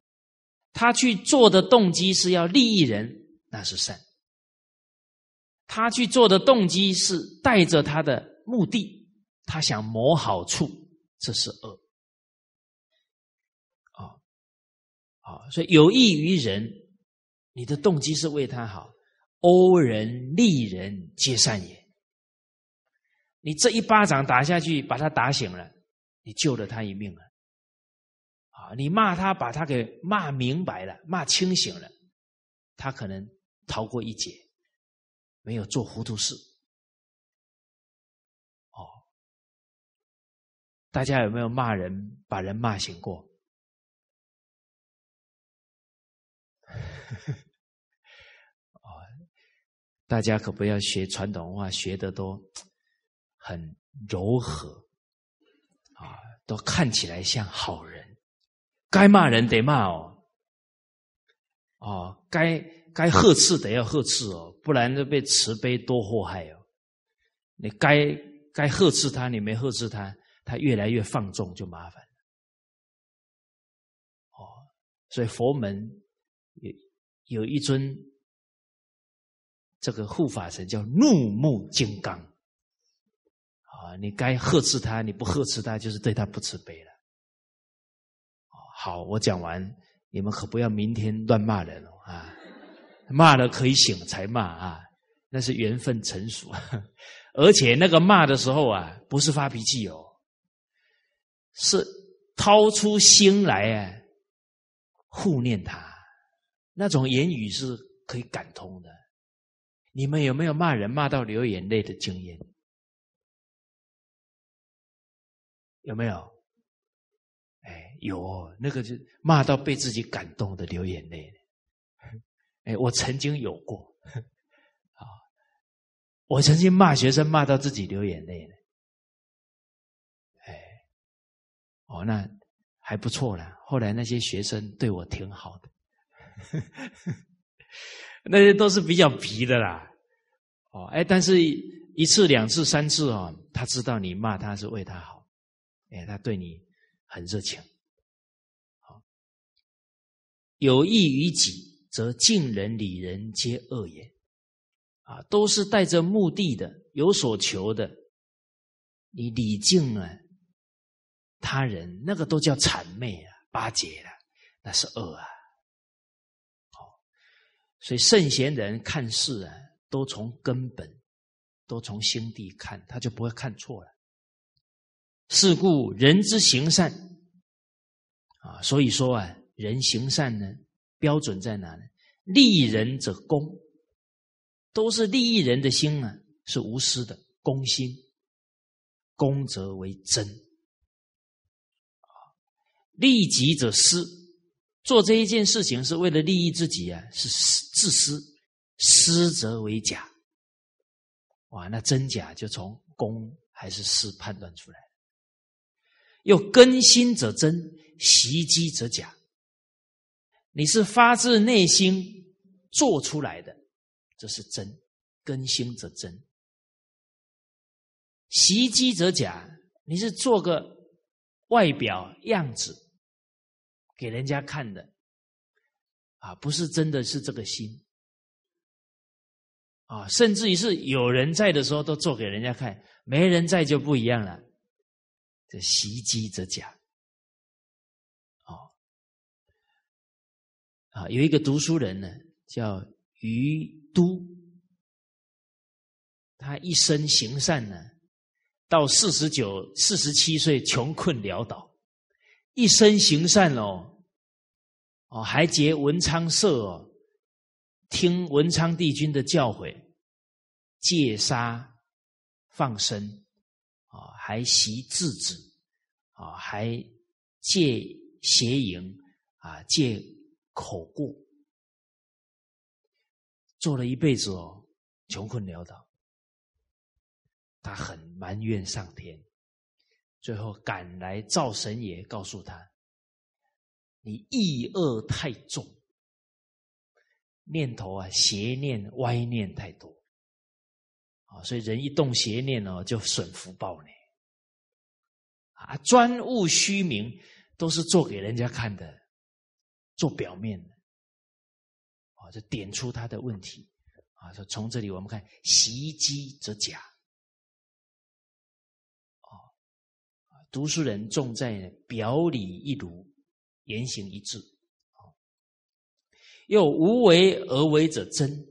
他去做的动机是要利益人，那是善；他去做的动机是带着他的目的，他想谋好处，这是恶。啊啊，所以有益于人，你的动机是为他好，欧人利人皆善也。你这一巴掌打下去，把他打醒了，你救了他一命了。你骂他，把他给骂明白了，骂清醒了，他可能逃过一劫，没有做糊涂事。哦，大家有没有骂人，把人骂醒过？哦，大家可不要学传统文化，学的多很柔和，啊，都看起来像好人。该骂人得骂哦，哦，该该呵斥得要呵斥哦，不然就被慈悲多祸害哦。你该该呵斥他，你没呵斥他，他越来越放纵，就麻烦了。哦，所以佛门有有一尊这个护法神叫怒目金刚，你该呵斥他，你不呵斥他，就是对他不慈悲了。好，我讲完，你们可不要明天乱骂人哦啊！骂了可以醒才骂啊，那是缘分成熟。而且那个骂的时候啊，不是发脾气哦，是掏出心来啊，护念他。那种言语是可以感通的。你们有没有骂人骂到流眼泪的经验？有没有？哎有那个就骂到被自己感动的流眼泪，哎，我曾经有过啊，我曾经骂学生骂到自己流眼泪哎，哦，那还不错了。后来那些学生对我挺好的，那些都是比较皮的啦。哦，哎，但是一次、两次、三次哦，他知道你骂他是为他好，哎，他对你很热情。好有益于己，则敬人礼人皆恶也。啊，都是带着目的的，有所求的。你礼敬啊他人，那个都叫谄媚啊。巴结了，那是恶啊。好，所以圣贤人看事啊，都从根本，都从心地看，他就不会看错了。是故人之行善啊，所以说啊，人行善呢，标准在哪呢？利人者公，都是利益人的心啊，是无私的公心，公则为真啊。利己者私，做这一件事情是为了利益自己啊，是自私，私则为假。哇，那真假就从公还是私判断出来。又根心者真，袭击则假。你是发自内心做出来的，这是真；根心则真，袭击则假。你是做个外表样子给人家看的，啊，不是真的是这个心啊。甚至于是有人在的时候都做给人家看，没人在就不一样了。这袭击则假，哦，啊，有一个读书人呢，叫于都，他一生行善呢，到四十九、四十七岁穷困潦倒，一生行善哦，哦，还结文昌社哦，听文昌帝君的教诲，戒杀放生。啊，还习制止，啊，还戒邪淫，啊，戒口过，做了一辈子哦，穷困潦倒，他很埋怨上天，最后赶来灶神爷告诉他：“你意恶太重，念头啊，邪念、歪念太多。”啊，所以人一动邪念哦，就损福报呢。啊，专务虚名，都是做给人家看的，做表面的。啊，就点出他的问题。啊，就从这里我们看，袭击则假。啊，读书人重在表里一如，言行一致。又无为而为者真，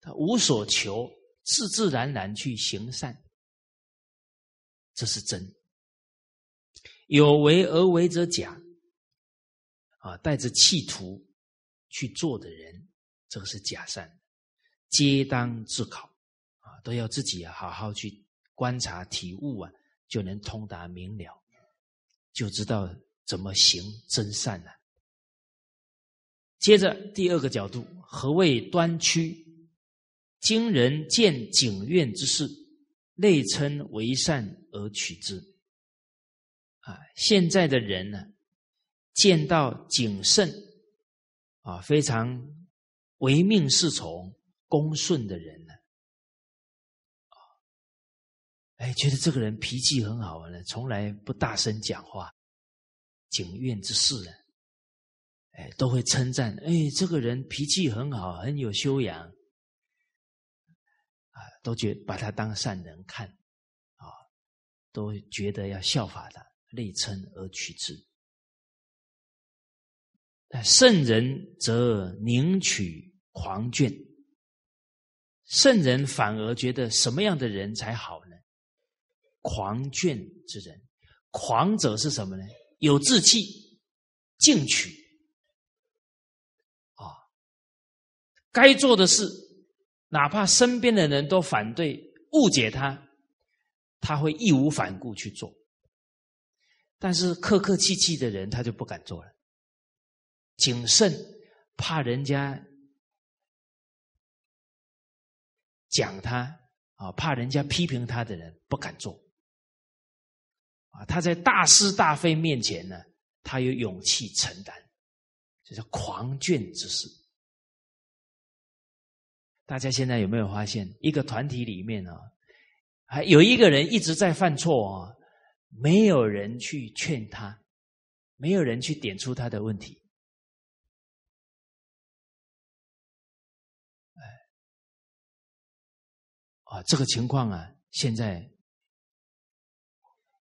他无所求。自自然然去行善，这是真；有为而为者假，啊，带着企图去做的人，这个是假善，皆当自考啊，都要自己好好去观察体悟啊，就能通达明了，就知道怎么行真善了。接着第二个角度，何谓端曲？今人见景院之事，内称为善而取之。啊，现在的人呢，见到景圣啊，非常唯命是从、恭顺的人呢，啊，哎，觉得这个人脾气很好呢，从来不大声讲话。景院之事呢，哎，都会称赞，哎，这个人脾气很好，很有修养。都觉把他当善人看，啊，都觉得要效法他，内称而取之。但圣人则宁取狂倦，圣人反而觉得什么样的人才好呢？狂倦之人，狂者是什么呢？有志气，进取，啊，该做的事。哪怕身边的人都反对、误解他，他会义无反顾去做。但是客客气气的人，他就不敢做了。谨慎，怕人家讲他啊，怕人家批评他的人不敢做。啊，他在大是大非面前呢，他有勇气承担，这叫狂倦之事。大家现在有没有发现，一个团体里面呢，还有一个人一直在犯错啊，没有人去劝他，没有人去点出他的问题，哎，啊，这个情况啊，现在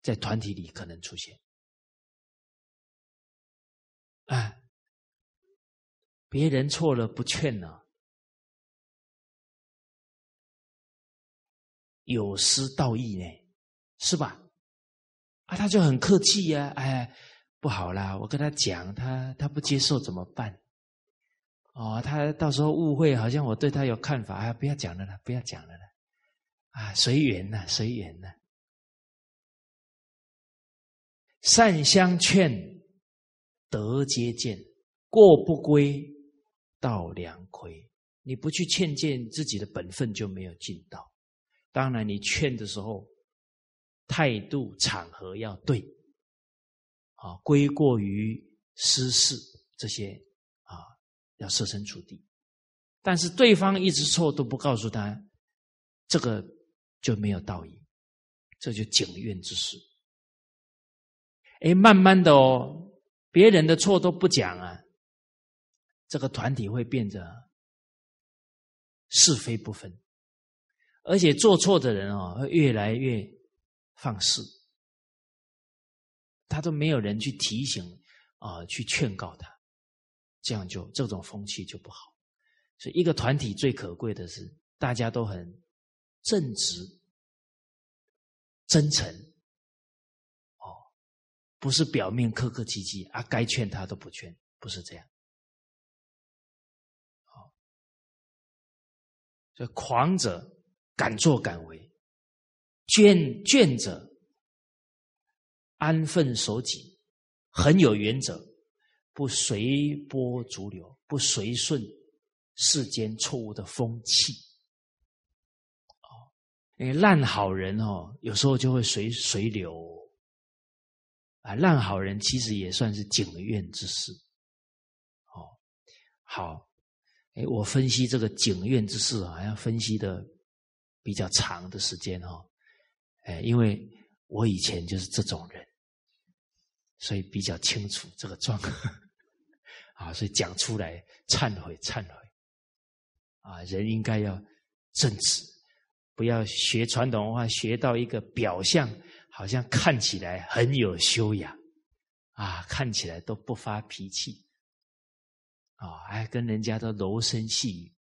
在团体里可能出现，啊，别人错了不劝呢，有失道义呢，是吧？啊，他就很客气呀，哎，不好啦，我跟他讲，他他不接受怎么办？哦，他到时候误会，好像我对他有看法，啊，不要讲了啦，不要讲了啦，啊，随缘呐，随缘呐，善相劝，得皆见，过不归，道良亏。你不去劝谏自己的本分，就没有尽到。当然，你劝的时候，态度场合要对，啊，归过于私事这些啊，要设身处地。但是对方一直错都不告诉他，这个就没有道义，这就警怨之事。哎，慢慢的哦，别人的错都不讲啊，这个团体会变得是非不分。而且做错的人哦，会越来越放肆，他都没有人去提醒啊，去劝告他，这样就这种风气就不好。所以，一个团体最可贵的是大家都很正直、真诚，哦，不是表面客客气气啊，该劝他都不劝，不是这样。好，这狂者。敢作敢为，倦倦者安分守己，很有原则，不随波逐流，不随顺世间错误的风气。哦，因为烂好人哦，有时候就会随随流啊。烂好人其实也算是警愿之事。哦，好，哎，我分析这个警愿之事啊，要分析的。比较长的时间哦，哎，因为我以前就是这种人，所以比较清楚这个状况。啊，所以讲出来忏悔忏悔。啊，人应该要正直，不要学传统文化学到一个表象，好像看起来很有修养。啊，看起来都不发脾气。啊，还跟人家都柔声细语，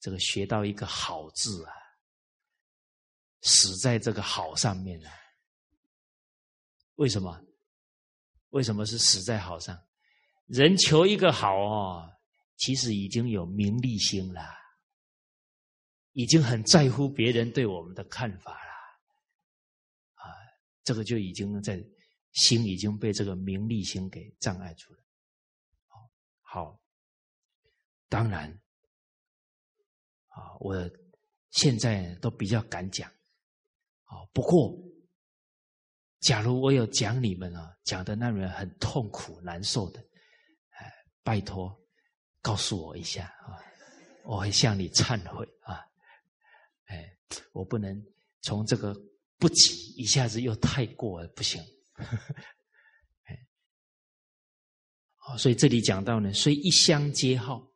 这个学到一个好字啊。死在这个好上面了，为什么？为什么是死在好上？人求一个好哦，其实已经有名利心了，已经很在乎别人对我们的看法了，啊，这个就已经在心已经被这个名利心给障碍住了。好，当然，啊，我现在都比较敢讲。哦，不过，假如我有讲你们啊，讲的让人很痛苦难受的，哎，拜托告诉我一下啊，我会向你忏悔啊，哎，我不能从这个不急一下子又太过了，不行，哎，好，所以这里讲到呢，虽一乡皆好，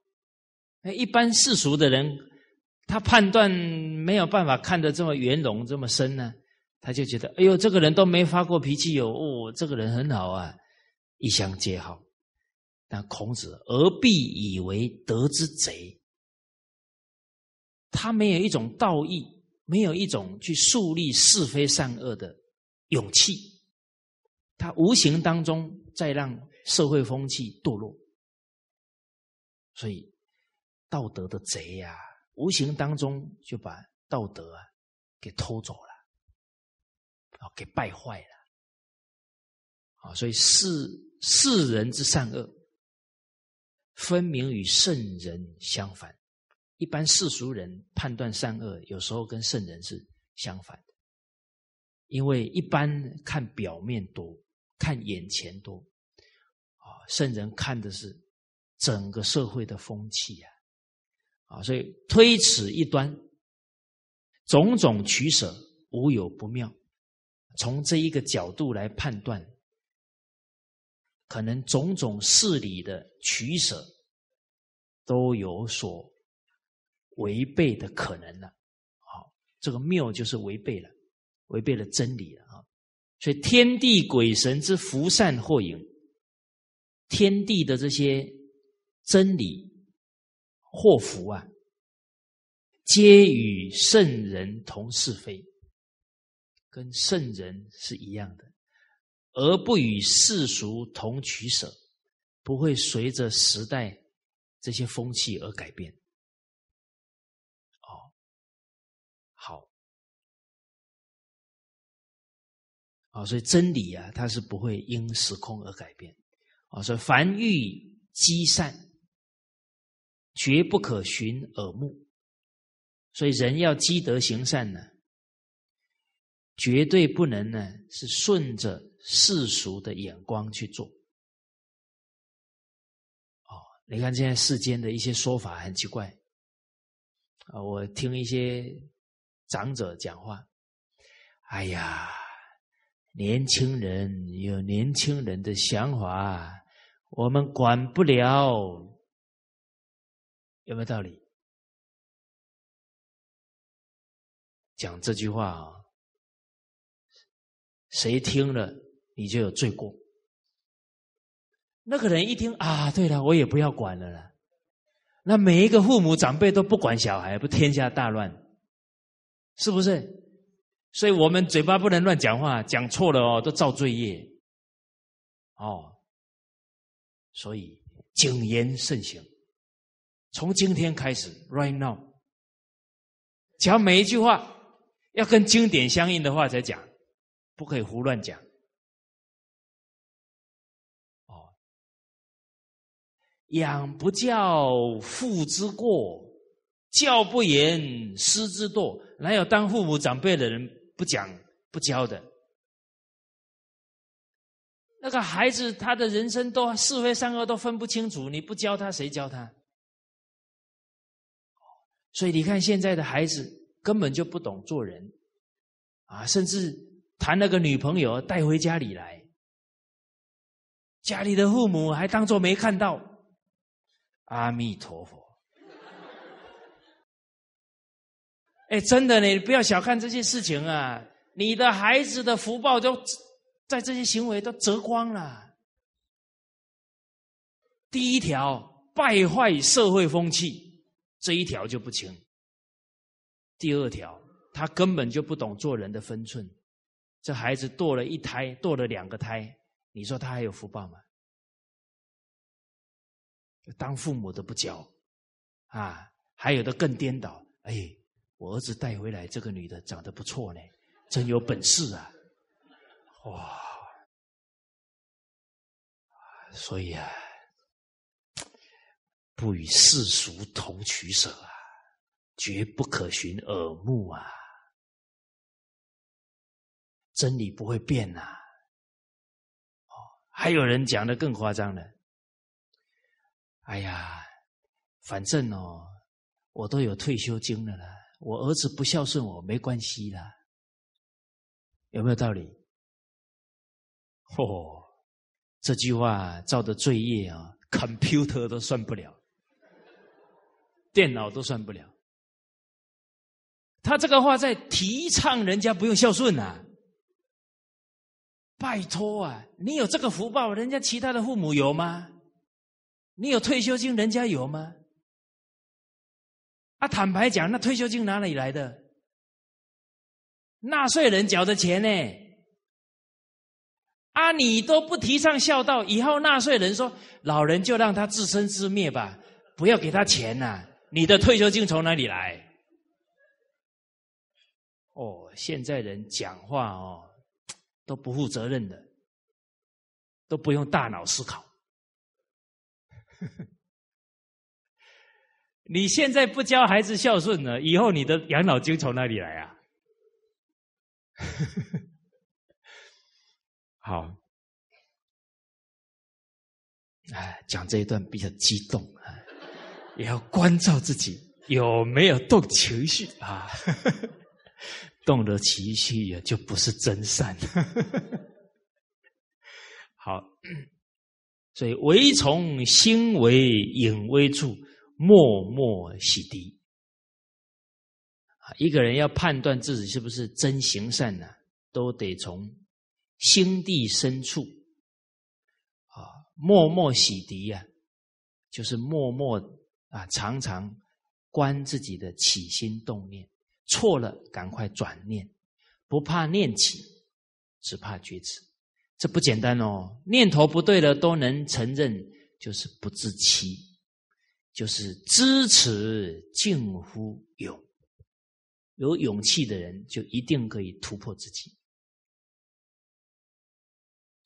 哎，一般世俗的人。他判断没有办法看得这么圆融、这么深呢，他就觉得：哎呦，这个人都没发过脾气哟，哦，这个人很好啊，一相皆好。但孔子而必以为德之贼，他没有一种道义，没有一种去树立是非善恶的勇气，他无形当中在让社会风气堕落，所以道德的贼呀。无形当中就把道德啊给偷走了，啊，给败坏了，啊，所以世世人之善恶，分明与圣人相反。一般世俗人判断善恶，有时候跟圣人是相反的，因为一般看表面多，看眼前多，啊，圣人看的是整个社会的风气呀。啊，所以推此一端，种种取舍无有不妙。从这一个角度来判断，可能种种事理的取舍都有所违背的可能了。好，这个谬就是违背了，违背了真理了啊！所以天地鬼神之福善祸影，天地的这些真理、祸福啊，皆与圣人同是非，跟圣人是一样的，而不与世俗同取舍，不会随着时代这些风气而改变。哦，好，啊，所以真理啊，它是不会因时空而改变。啊，所以凡欲积善，绝不可循耳目。所以人要积德行善呢，绝对不能呢是顺着世俗的眼光去做。哦，你看现在世间的一些说法很奇怪。啊，我听一些长者讲话，哎呀，年轻人有年轻人的想法。我们管不了，有没有道理？讲这句话啊，谁听了你就有罪过。那个人一听啊，对了，我也不要管了啦。那每一个父母长辈都不管小孩，不天下大乱，是不是？所以我们嘴巴不能乱讲话，讲错了哦，都造罪业。哦。所以谨言慎行，从今天开始，right now，讲每一句话要跟经典相应的话才讲，不可以胡乱讲。哦，养不教，父之过；教不严，师之惰。哪有当父母长辈的人不讲不教的？那个孩子，他的人生都是非善恶都分不清楚，你不教他，谁教他？所以你看，现在的孩子根本就不懂做人，啊，甚至谈了个女朋友带回家里来，家里的父母还当做没看到。阿弥陀佛！哎，真的呢，你不要小看这些事情啊，你的孩子的福报都。在这些行为都折光了。第一条，败坏社会风气，这一条就不清。第二条，他根本就不懂做人的分寸。这孩子堕了一胎，堕了两个胎，你说他还有福报吗？当父母的不教啊，还有的更颠倒。哎，我儿子带回来这个女的长得不错呢，真有本事啊！哇，所以啊，不与世俗同取舍啊，绝不可循耳目啊，真理不会变呐。哦，还有人讲的更夸张了，哎呀，反正哦，我都有退休金了啦，我儿子不孝顺我没关系啦，有没有道理？哦，这句话造的罪业啊，computer 都算不了，电脑都算不了。他这个话在提倡人家不用孝顺呐，拜托啊，你有这个福报，人家其他的父母有吗？你有退休金，人家有吗？啊，坦白讲，那退休金哪里来的？纳税人缴的钱呢？啊，你都不提倡孝道，以后纳税人说老人就让他自生自灭吧，不要给他钱呐。你的退休金从哪里来？哦，现在人讲话哦都不负责任的，都不用大脑思考。你现在不教孩子孝顺了，以后你的养老金从哪里来啊？好，哎，讲这一段比较激动啊，也要关照自己有没有动情绪啊，动了情绪也就不是真善。好，所以唯从心为隐微处，默默洗涤。一个人要判断自己是不是真行善呢，都得从。心地深处，啊，默默洗涤呀，就是默默啊，常常观自己的起心动念，错了赶快转念，不怕念起，只怕觉迟。这不简单哦，念头不对了都能承认，就是不自欺，就是知耻近乎勇。有勇气的人，就一定可以突破自己。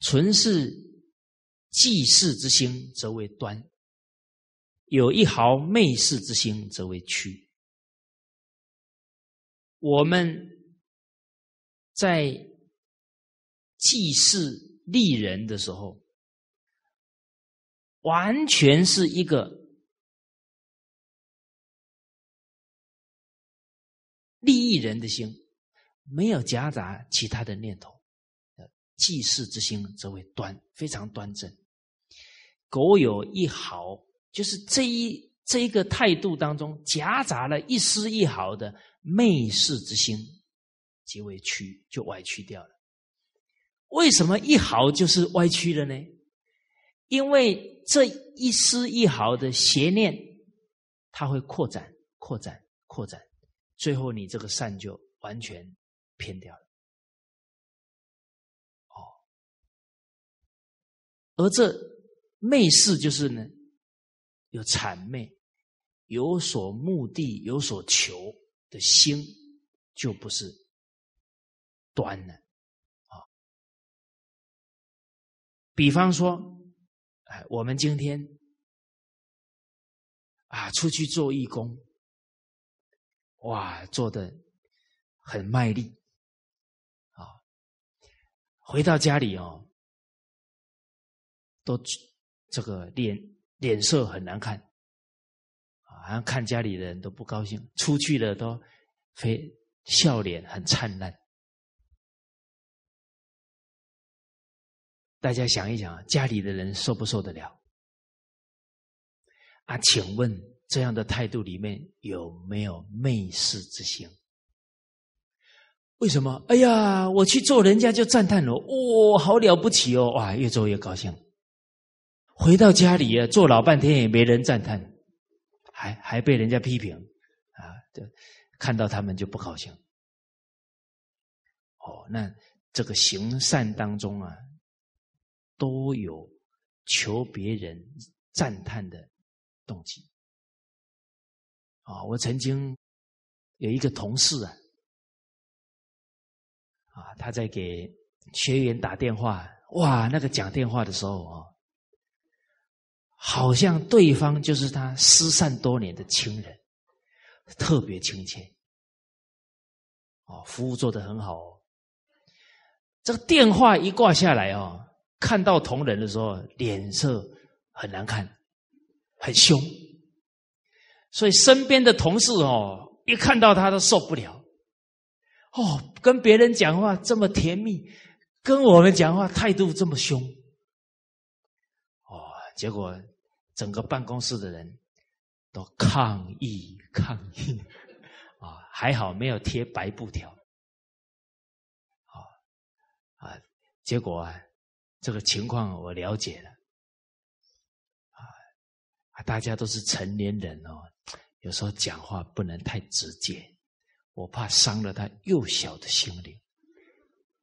纯是济世之心，则为端；有一毫媚世之心，则为曲。我们在济世利人的时候，完全是一个利益人的心，没有夹杂其他的念头。济世之心则为端，非常端正。苟有一毫，就是这一这一个态度当中夹杂了一丝一毫的媚世之心，即为曲，就歪曲掉了。为什么一毫就是歪曲了呢？因为这一丝一毫的邪念，它会扩展、扩展、扩展，最后你这个善就完全偏掉了。哦而这媚事就是呢，有谄媚、有所目的、有所求的心，就不是端了啊。比方说，哎，我们今天啊出去做义工，哇，做的很卖力啊，回到家里哦。都这个脸脸色很难看，好像看家里的人都不高兴。出去了都非笑脸很灿烂。大家想一想，家里的人受不受得了？啊，请问这样的态度里面有没有媚世之心？为什么？哎呀，我去做人家就赞叹了，哇，好了不起哦，哇，越做越高兴。回到家里啊，做老半天也没人赞叹，还还被人家批评啊！就看到他们就不高兴。哦，那这个行善当中啊，都有求别人赞叹的动机。啊，我曾经有一个同事啊，啊，他在给学员打电话，哇，那个讲电话的时候啊。好像对方就是他失散多年的亲人，特别亲切。哦，服务做得很好哦。这个电话一挂下来哦，看到同仁的时候，脸色很难看，很凶。所以身边的同事哦，一看到他都受不了。哦，跟别人讲话这么甜蜜，跟我们讲话态度这么凶。结果。整个办公室的人都抗议抗议，啊，还好没有贴白布条，啊啊，结果啊，这个情况我了解了，啊，大家都是成年人哦，有时候讲话不能太直接，我怕伤了他幼小的心灵，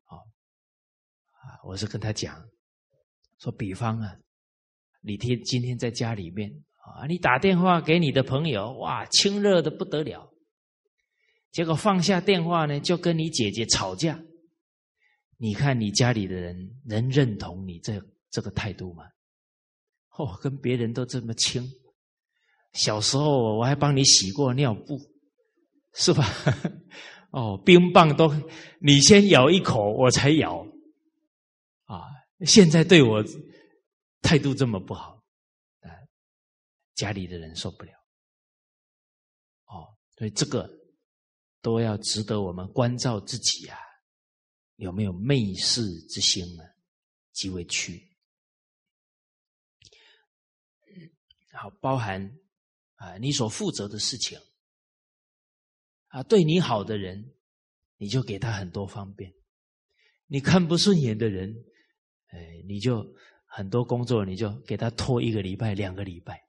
啊，我是跟他讲，说比方啊。你天今天在家里面啊，你打电话给你的朋友，哇，亲热的不得了。结果放下电话呢，就跟你姐姐吵架。你看你家里的人能认同你这这个态度吗？哦，跟别人都这么亲。小时候我还帮你洗过尿布，是吧？哦，冰棒都你先咬一口，我才咬。啊，现在对我。态度这么不好，啊，家里的人受不了，哦，所以这个都要值得我们关照自己啊，有没有媚世之心呢？即为屈。好，包含啊，你所负责的事情，啊，对你好的人，你就给他很多方便；你看不顺眼的人，哎，你就。很多工作你就给他拖一个礼拜、两个礼拜，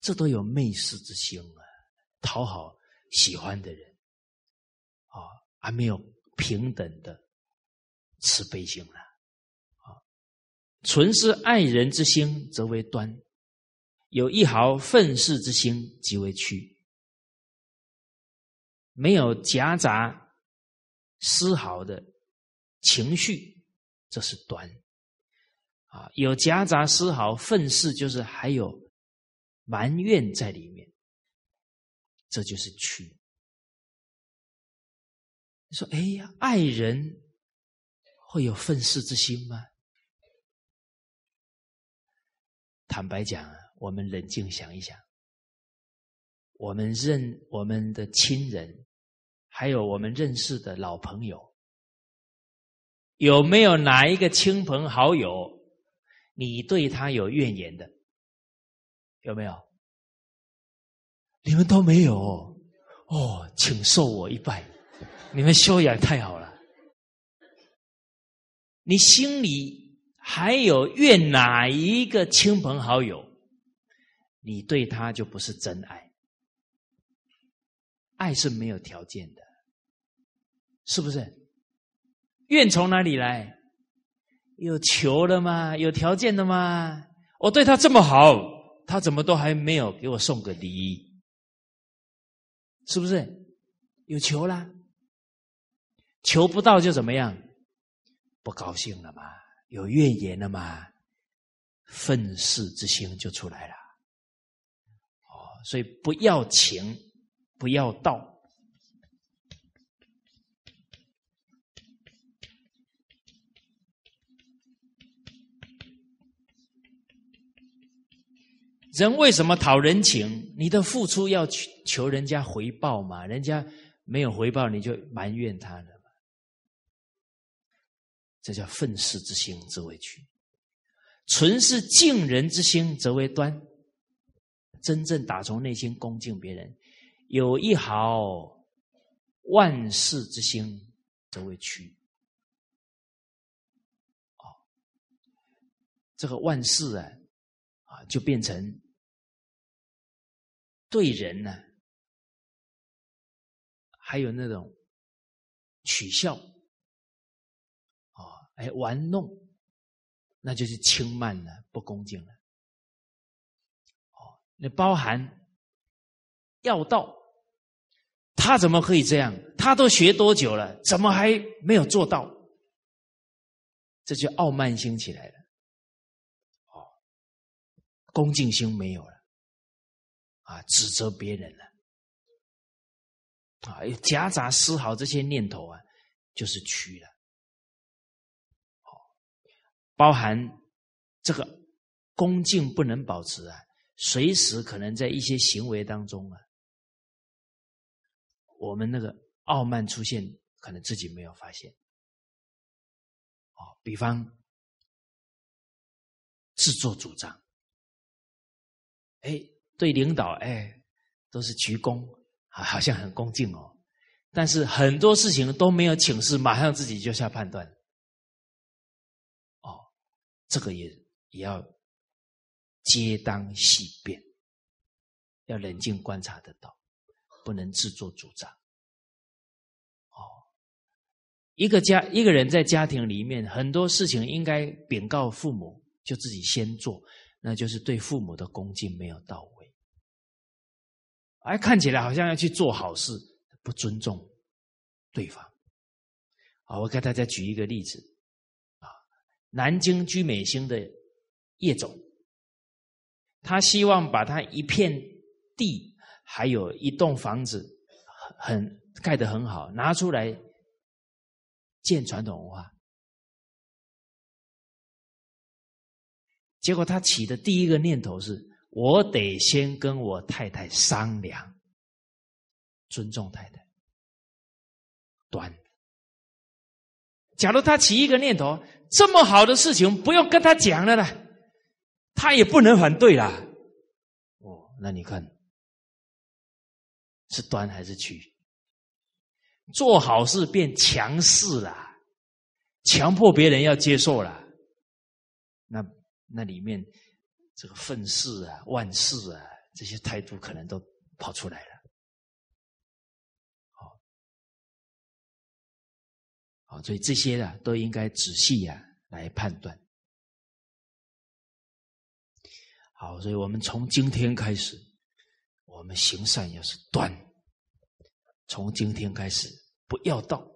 这都有媚视之心啊，讨好喜欢的人，啊，还没有平等的慈悲心了，啊，纯是爱人之心则为端，有一毫愤世之心即为屈，没有夹杂丝毫的情绪，这是端。啊，有夹杂丝毫愤世，就是还有埋怨在里面，这就是屈。你说，哎呀，爱人会有愤世之心吗？坦白讲啊，我们冷静想一想，我们认我们的亲人，还有我们认识的老朋友，有没有哪一个亲朋好友？你对他有怨言的有没有？你们都没有哦，请受我一拜。你们修养太好了。你心里还有怨哪一个亲朋好友？你对他就不是真爱。爱是没有条件的，是不是？怨从哪里来？有求了吗？有条件的吗？我对他这么好，他怎么都还没有给我送个礼？是不是？有求啦，求不到就怎么样？不高兴了嘛？有怨言了嘛？愤世之心就出来了。哦，所以不要情，不要道。人为什么讨人情？你的付出要求求人家回报嘛？人家没有回报，你就埋怨他了？这叫愤世之心，则为屈；纯是敬人之心，则为端。真正打从内心恭敬别人，有一毫万世之心，则为屈。哦，这个万事啊。啊，就变成对人呢，还有那种取笑，啊，哎，玩弄，那就是轻慢了，不恭敬了。哦，那包含要道，他怎么可以这样？他都学多久了，怎么还没有做到？这就傲慢心起来了。哦恭敬心没有了，啊，指责别人了，啊，夹杂丝毫这些念头啊，就是屈了。哦，包含这个恭敬不能保持啊，随时可能在一些行为当中啊，我们那个傲慢出现，可能自己没有发现。哦，比方自作主张。哎，对领导哎，都是鞠躬，好像很恭敬哦。但是很多事情都没有请示，马上自己就下判断。哦，这个也也要皆当细辨，要冷静观察得到，不能自作主张。哦，一个家一个人在家庭里面，很多事情应该禀告父母，就自己先做。那就是对父母的恭敬没有到位，哎，看起来好像要去做好事，不尊重对方。好，我给大家举一个例子，啊，南京居美星的叶总，他希望把他一片地，还有一栋房子，很盖得很好，拿出来建传统文化。结果他起的第一个念头是：我得先跟我太太商量，尊重太太。端。假如他起一个念头，这么好的事情不用跟他讲了啦，他也不能反对啦。哦，那你看是端还是屈？做好事变强势了，强迫别人要接受了。那里面这个愤世啊、万世啊这些态度可能都跑出来了。好，好，所以这些啊都应该仔细呀来判断。好，所以我们从今天开始，我们行善要是断，从今天开始不要道，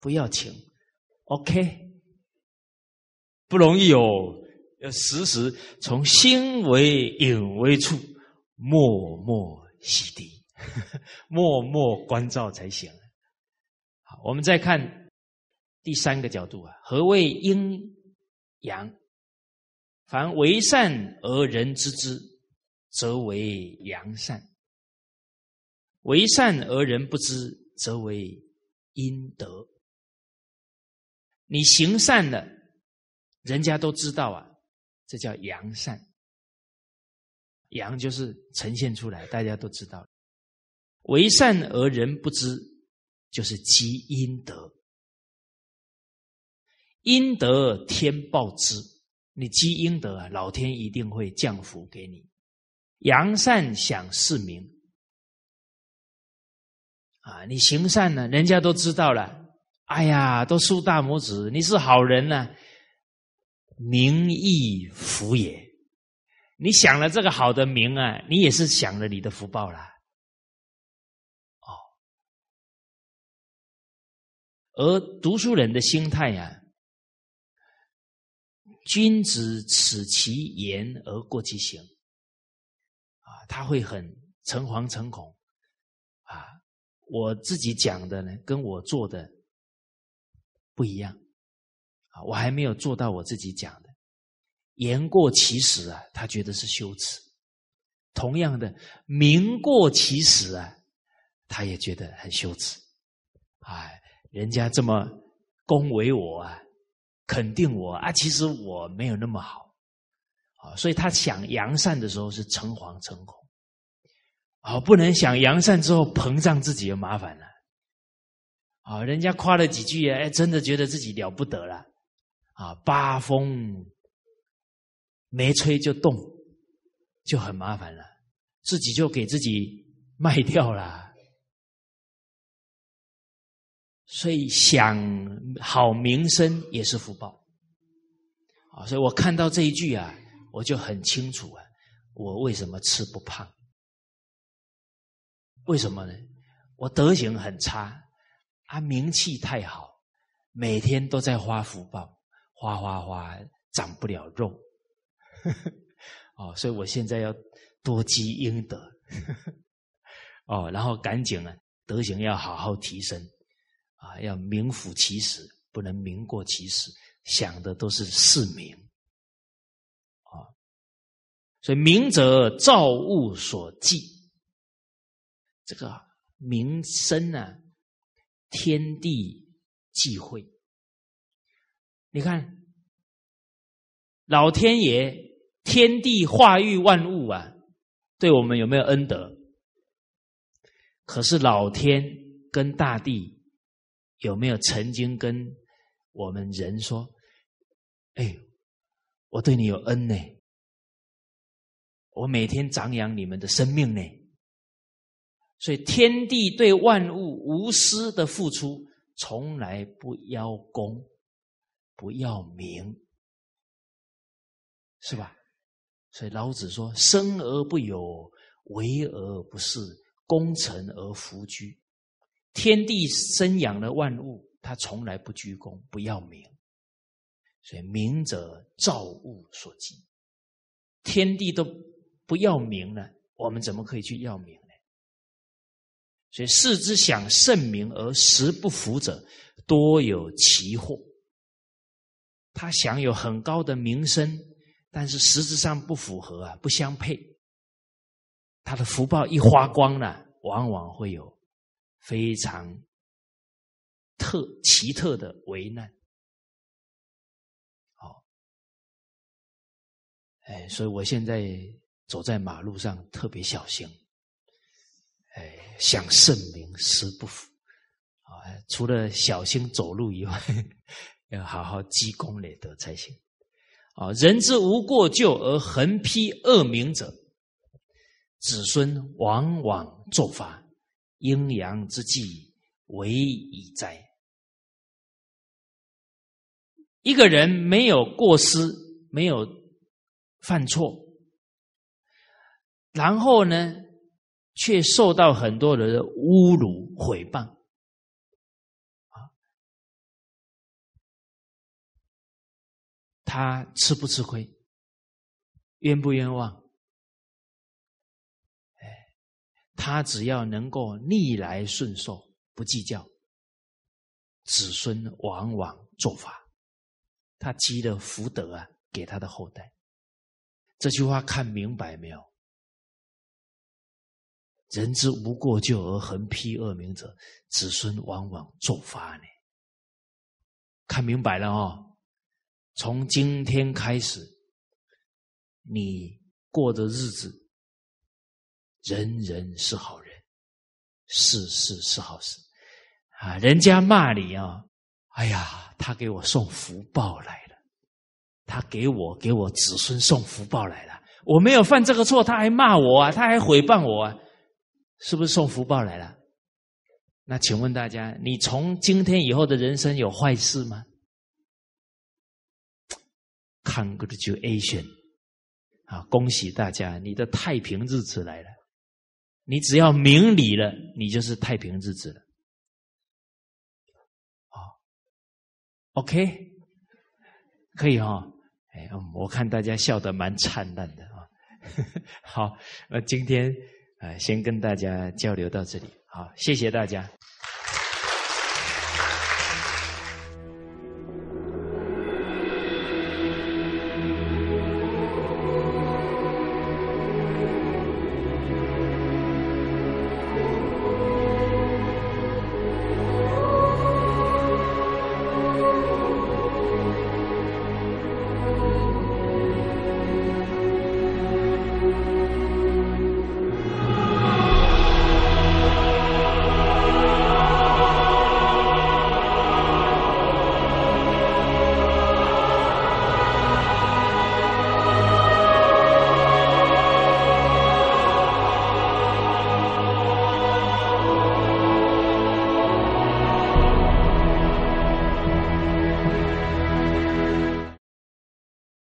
不要情，OK。不容易哦，要时时从心为隐微处，默默洗涤，默默关照才行。好，我们再看第三个角度啊，何谓阴阳？凡为善而人知之，则为阳善；为善而人不知，则为阴德。你行善了。人家都知道啊，这叫阳善。阳就是呈现出来，大家都知道。为善而人不知，就是积阴德。阴德天报之，你积阴德啊，老天一定会降福给你。阳善享世名啊，你行善呢，人家都知道了。哎呀，都竖大拇指，你是好人呢。名亦福也，你想了这个好的名啊，你也是想了你的福报啦。哦，而读书人的心态呀，君子耻其言而过其行，啊，他会很诚惶诚恐，啊，我自己讲的呢，跟我做的不一样。啊，我还没有做到我自己讲的言过其实啊，他觉得是羞耻；同样的名过其实啊，他也觉得很羞耻。哎，人家这么恭维我啊，肯定我啊，其实我没有那么好啊，所以他想扬善的时候是诚惶诚恐啊，不能想扬善之后膨胀自己就麻烦了啊，人家夸了几句，哎，真的觉得自己了不得了。啊，八风没吹就动，就很麻烦了，自己就给自己卖掉了。所以想好名声也是福报啊！所以我看到这一句啊，我就很清楚啊，我为什么吃不胖？为什么呢？我德行很差，啊，名气太好，每天都在花福报。花花花长不了肉，哦，所以我现在要多积阴德，哦，然后赶紧啊，德行要好好提升，啊，要名副其实，不能名过其实，想的都是世名，啊，所以明者造物所忌，这个名声呢，天地忌讳。你看，老天爷天地化育万物啊，对我们有没有恩德？可是老天跟大地有没有曾经跟我们人说：“哎，我对你有恩呢，我每天长养你们的生命呢。”所以天地对万物无私的付出，从来不邀功。不要名，是吧？所以老子说：“生而不有，为而不恃，功成而弗居。”天地生养的万物，他从来不居功，不要名。所以名者造物所忌。天地都不要名了，我们怎么可以去要名呢？所以世之想盛名而实不符者，多有其祸。他享有很高的名声，但是实质上不符合啊，不相配。他的福报一花光了，往往会有非常特奇特的危难。好，哎，所以我现在走在马路上特别小心。哎，想盛名实不符啊！除了小心走路以外。要好好积功累德才行。啊，人之无过咎而横批恶名者，子孙往往作法，阴阳之际为以哉。一个人没有过失，没有犯错，然后呢，却受到很多人的侮辱、毁谤，他吃不吃亏？冤不冤枉？哎，他只要能够逆来顺受，不计较，子孙往往做法。他积了福德啊，给他的后代。这句话看明白没有？人之无过咎而横批恶名者，子孙往往作发呢。看明白了哦。从今天开始，你过的日子，人人是好人，事事是好事啊。人家骂你啊。哎呀，他给我送福报来了，他给我给我子孙送福报来了。我没有犯这个错，他还骂我啊，他还诽谤我啊，是不是送福报来了？那请问大家，你从今天以后的人生有坏事吗？Congratulation 啊，恭喜大家，你的太平日子来了。你只要明理了，你就是太平日子了。好 OK，可以哈，哎，我看大家笑得蛮灿烂的啊。好，那今天呃，先跟大家交流到这里，好，谢谢大家。